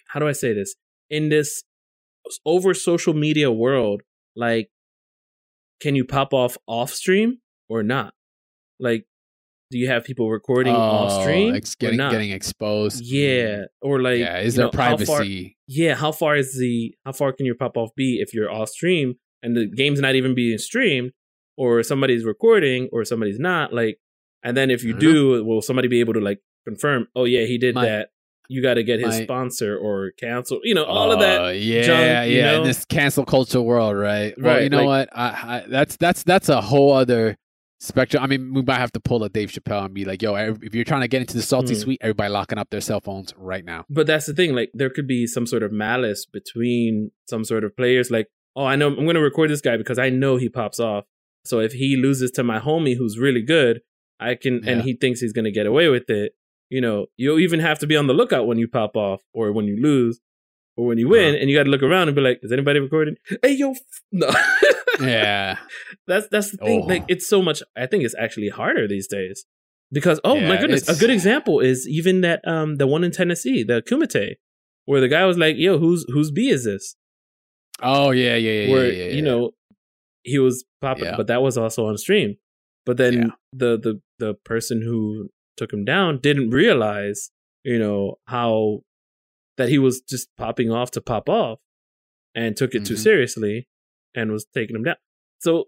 How do I say this? In this over social media world, like, can you pop off off stream or not? Like, do you have people recording off Oh, stream? ex- getting getting exposed. Yeah, or like, yeah. Is there know, how far- privacy? yeah, how far is the how far can your pop off be if you're off stream and the game's not even being streamed, or somebody's recording or somebody's not? Like, and then if you do, mm-hmm. will somebody be able to like confirm? Oh yeah, he did My- that. You got to get his my- sponsor or cancel. You know, all of that. Oh, yeah, junk, you yeah. know? In this cancel culture world, right? Well, Right, you know like- what? I, I, that's that's that's a whole other spectrum. I mean, we might have to pull a Dave Chappelle and be like, "Yo, if you're trying to get into the salty Hmm. suite, everybody locking up their cell phones right now." But that's the thing. Like, there could be some sort of malice between some sort of players. Like, oh, I know I'm going to record this guy because I know he pops off. So if he loses to my homie who's really good, I can, and he thinks he's going to get away with it. You know, you'll even have to be on the lookout when you pop off or when you lose or when you win, Uh-huh. and you got to look around and be like, "Is anybody recording?" Hey, yo, f- no. Yeah, that's that's the thing. Oh. Like, it's so much. I think it's actually harder these days because oh my Yeah, goodness, a good example is even that um the one in Tennessee, the Kumite, where the guy was like, "Yo, whose whose B is this?" Oh yeah, yeah, yeah. where yeah, yeah, you know he was popping, but that was also on stream. But then the the the person who took him down didn't realize, you know, how that he was just popping off to pop off, and took it too Mhm. seriously, and was taking him down. So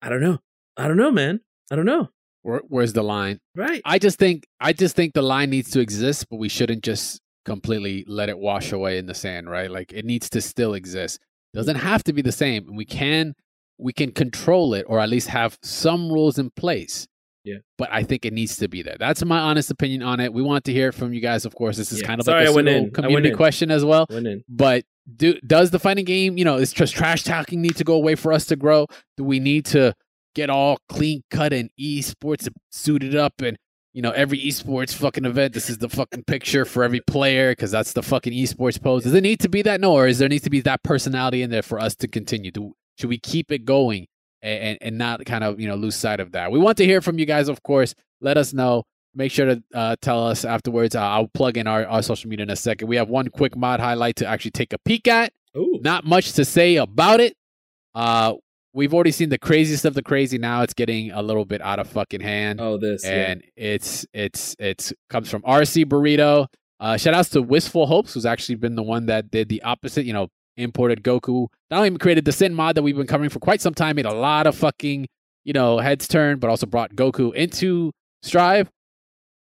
I don't know. I don't know, man. I don't know. Where, where's the line? Right. I just think I just think the line needs to exist, but we shouldn't just completely let it wash away in the sand, right? Like it needs to still exist. Doesn't have to be the same, and we can we can control it or at least have some rules in place. Yeah. But I think it needs to be there. That's my honest opinion on it. We want to hear from you guys, of course. This is Yeah. kind of Sorry, like a I went in. I went community question as well. Went in. But do does the fighting game, you know, is just trash talking need to go away for us to grow? Do we need to get all clean cut and esports suited up and you know every esports fucking event? This is the fucking picture for every player because that's the fucking esports pose. Does it need to be that? No, or is there needs to be that personality in there for us to continue? Do should we keep it going and, and, and not kind of you know lose sight of that? We want to hear from you guys, of course. Let us know. Make sure to uh, tell us afterwards. Uh, I'll plug in our, our social media in a second. We have one quick mod highlight to actually take a peek at. Ooh. Not much to say about it. Uh, we've already seen the craziest of the crazy. Now it's getting a little bit out of fucking hand, Oh, this. yeah. and it's it's it's comes from RC Burrito. Uh, shout outs to Wistful Hopes, who's actually been the one that did the opposite. You know, imported Goku. Not only created the Sin mod that we've been covering for quite some time, made a lot of fucking you know heads turn, but also brought Goku into Strive.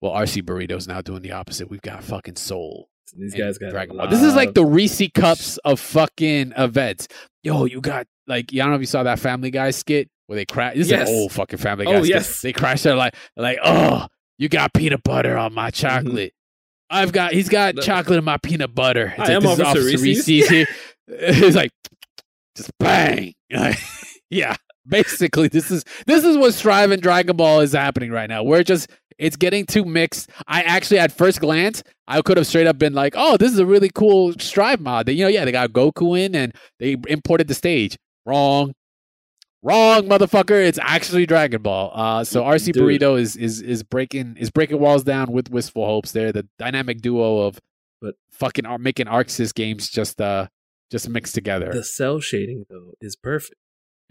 Well, RC Burrito's now doing the opposite. We've got fucking Sol These guys got Dragon Ball. This is like the Reese cups of fucking events. Yo, you got like I don't know if you saw that Family Guy skit where they crash. This Yes. is an old fucking Family Guy. Oh, skit. yes. they crash. They're like, like, oh, you got peanut butter on my chocolate. I've got he's got Mm-hmm. Chocolate in my peanut butter. It's I like, am this is Officer Reese's. here. it's like just bang. yeah, basically this is this is what Strive and Dragon Ball is happening right now. We're just it's getting too mixed. I actually, at first glance, I could have straight up been like, "Oh, this is a really cool Strive mod." They, you know, yeah, they got Goku in and they imported the stage. Wrong, wrong, motherfucker. It's actually Dragon Ball. Uh, so RC Dude. Burrito is is is breaking is breaking walls down with Wistful Hopes. They're the dynamic duo of But- fucking ar- making ArcSys games just uh just mixed together. the cell shading though is perfect.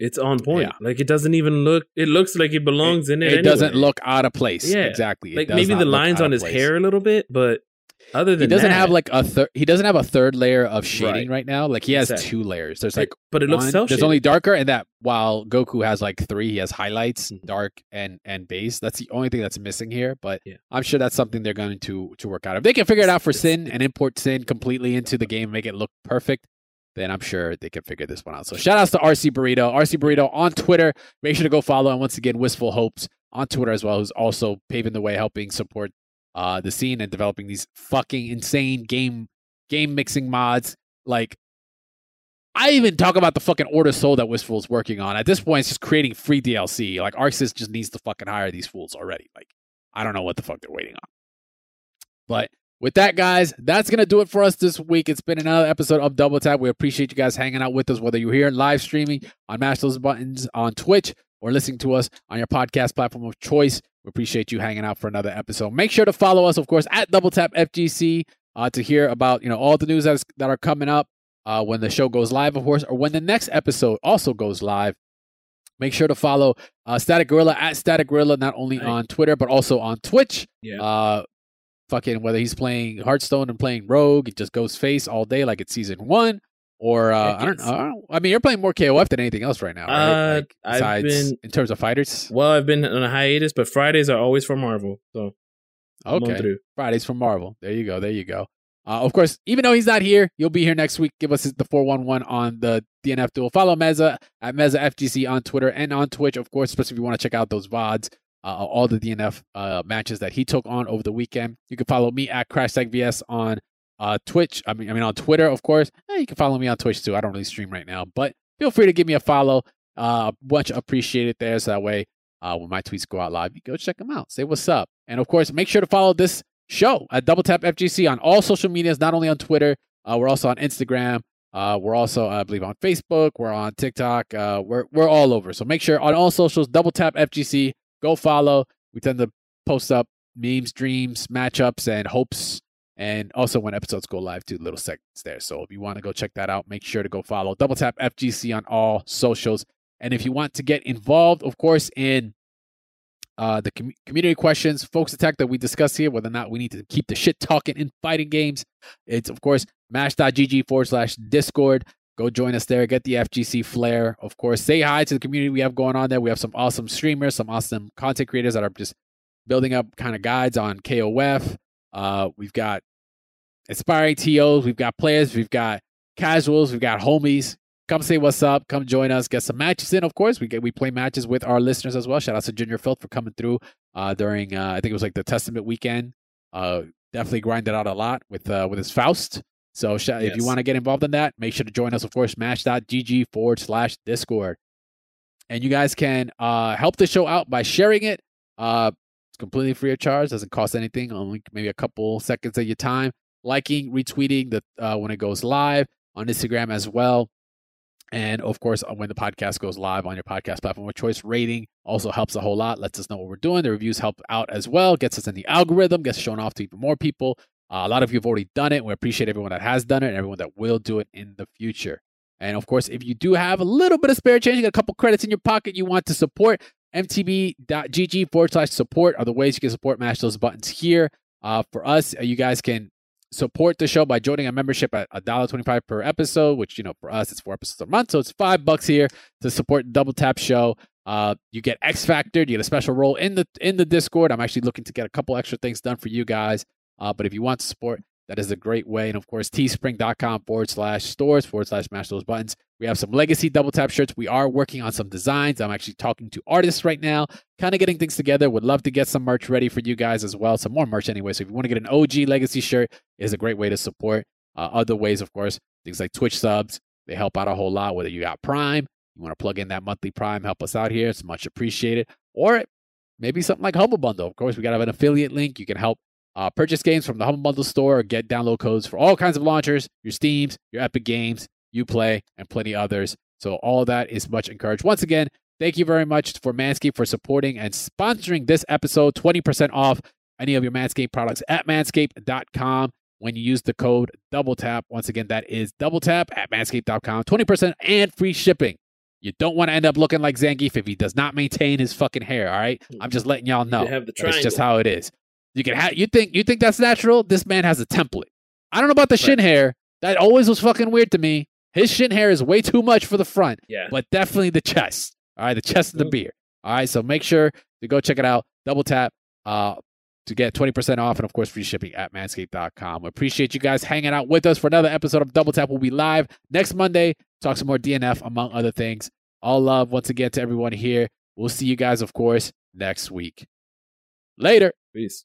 It's on point. Yeah. Like it doesn't even look. It looks like it belongs in it. it doesn't look out of place. Yeah. exactly. It like maybe the lines on his place. hair a little bit, but other than he doesn't that, have like a third. He doesn't have a third layer of shading Right. right, now. Like he has Exactly. two layers. There's like but it looks cell There's only darker, and that while Goku has like three, he has highlights, Mhm. dark and and base. That's the only thing that's missing here. But Yeah. I'm sure that's something they're going to to work out. If they can figure it out for Sin and import Sin completely into the game, make it look perfect. Then I'm sure they can figure this one out. So shout outs to RC Burrito, RC Burrito on Twitter. Make sure to go follow. And once again, Wistful Hopes on Twitter as well, who's also paving the way, helping support uh, the scene and developing these fucking insane game game mixing mods. Like, I even talk about the fucking Order Sol that Wistful is working on. At this point, it's just creating free DLC. Like, ArcSys just needs to fucking hire these fools already. Like, I don't know what the fuck they're waiting on. But with that, guys, that's going to do it for us this week. It's been another episode of Double Tap. We appreciate you guys hanging out with us, whether you're here live streaming on Mash Those Buttons on Twitch or listening to us on your podcast platform of choice. We appreciate you hanging out for another episode. Make sure to follow us, of course, at Double Tap FGC uh, to hear about you know all the news that's, that are coming up uh, when the show goes live, of course, or when the next episode also goes live. Make sure to follow uh, Static Gorilla at Static Gorilla, not only on Twitter, but also on Twitch. Yeah. Uh, fucking whether he's playing Hearthstone and playing Rogue, it just goes face all day like it's season one. Or uh, Heck I don't know. I don't- I mean, you're playing more KOF than anything else right now, right? Uh, Like, I've besides been- in terms of fighters. well, I've been on a hiatus, but Fridays are always for Marvel. So Okay. Fridays for Marvel. There you go. There you go. Uh, of course, even though he's not here, you'll be here next week. Give us the 411 on the DNF duel. Follow Meza at Meza FGC on Twitter and on Twitch, of course, especially if you want to check out those VODs, uh, all the DNF uh, matches that he took on over the weekend. You can follow me at CrashTagVS on uh, Twitch. I mean, I mean on Twitter, of course. You can follow me on Twitch too. I don't really stream right now, but feel free to give me a follow. Uh, much appreciated there. So that way, uh, when my tweets go out live, you go check them out. Say what's up. And of course, make sure to follow this show at Double Tap FGC on all social medias, not only on Twitter. Uh, we're also on Instagram. We're also, I believe, on Facebook. We're on TikTok. We're we're all over. So make sure on all socials, Double Tap FGC. Go follow. We tend to post up memes, dreams, matchups, and hopes, and also when episodes go live, do little segments there. So if you want to go check that out, make sure to go follow Double Tap FGC on all socials. And if you want to get involved, of course, in uh, the com- community questions, folks attack that we discuss here, whether or not we need to keep the shit talking in fighting games. It's, of course, mash.gg forward slash discord. Go join us there. Get the FGC flair. Of course, say hi to the community we have going on there. We have some awesome streamers, some awesome content creators that are just building up kind of guides on KOF. Uh, we've got aspiring TOs, we've got players, we've got casuals, we've got homies. Come say what's up. Come join us. Get some matches in. Of course, we get we play matches with our listeners as well. Shout out to Junior Filth for coming through uh, during uh, I think it was like the Testament weekend. Uh, definitely grinded out a lot with uh, with his Faust. So sh- if you want to get involved in that, make sure to join us. Of course, mash.gg forward slash Discord. And you guys can uh, help the show out by sharing it. Uh, it's completely free of charge. Doesn't cost anything. Only maybe a couple seconds of your time. Liking, retweeting the uh, when it goes live on Instagram as well. And of course, uh, when the podcast goes live on your podcast platform of choice, rating also helps a whole lot. Lets us know what we're doing. The reviews help out as well. Gets us in the algorithm. Gets shown off to even more people. Uh, a lot of you have already done it. We appreciate everyone that has done it and everyone that will do it in the future. And of course, if you do have a little bit of spare change, you got a couple credits in your pocket, you want to support mtb.gg forward slash support are the ways you can support. Mash those buttons here. Uh, for us, uh, you guys can support the show by joining a membership at $1.25 per episode, which, you know, for us, it's four episodes a month. So it's five bucks here to support the Double Tap Show. Uh, you get X Factor, you get a special role in the in the Discord. I'm actually looking to get a couple extra things done for you guys. Uh, but if you want to support, that is a great way. And of course, teespring.com forward slash stores forward slash mash those buttons. We have some legacy double tap shirts. We are working on some designs. I'm actually talking to artists right now, kind of getting things together. Would love to get some merch ready for you guys as well. Some more merch anyway. So if you want to get an OG legacy shirt, is a great way to support. Uh, other ways, of course, things like Twitch subs. They help out a whole lot. Whether you got Prime, you want to plug in that monthly Prime, help us out here. It's much appreciated. Or maybe something like Humble Bundle. Of course, we got to have an affiliate link. You can help uh, purchase games from the Humble Bundle store or get download codes for all kinds of launchers, your Steams, your Epic Games, Uplay, and plenty others. So all that is much encouraged. Once again, thank you very much for Manscaped for supporting and sponsoring this episode. 20% off any of your Manscaped products at manscaped.com when you use the code double tap. Once again, that is double tap at manscaped.com. 20% and free shipping. You don't want to end up looking like Zangief if he does not maintain his fucking hair. All right, I'm just letting y'all know. Have the that It's just how it is. You can have you think you think that's natural? This man has a template. I don't know about the shin hair. That always was fucking weird to me. His shin hair is way too much for the front, Yeah. but definitely the chest. All right, the chest and the beard. All right, so make sure to go check it out. Double tap uh, to get 20% off and, of course, free shipping at manscaped.com. We appreciate you guys hanging out with us for another episode of Double Tap. We'll be live next Monday. Talk some more DNF, among other things. All love once again to everyone here. We'll see you guys, of course, next week. Later. Peace.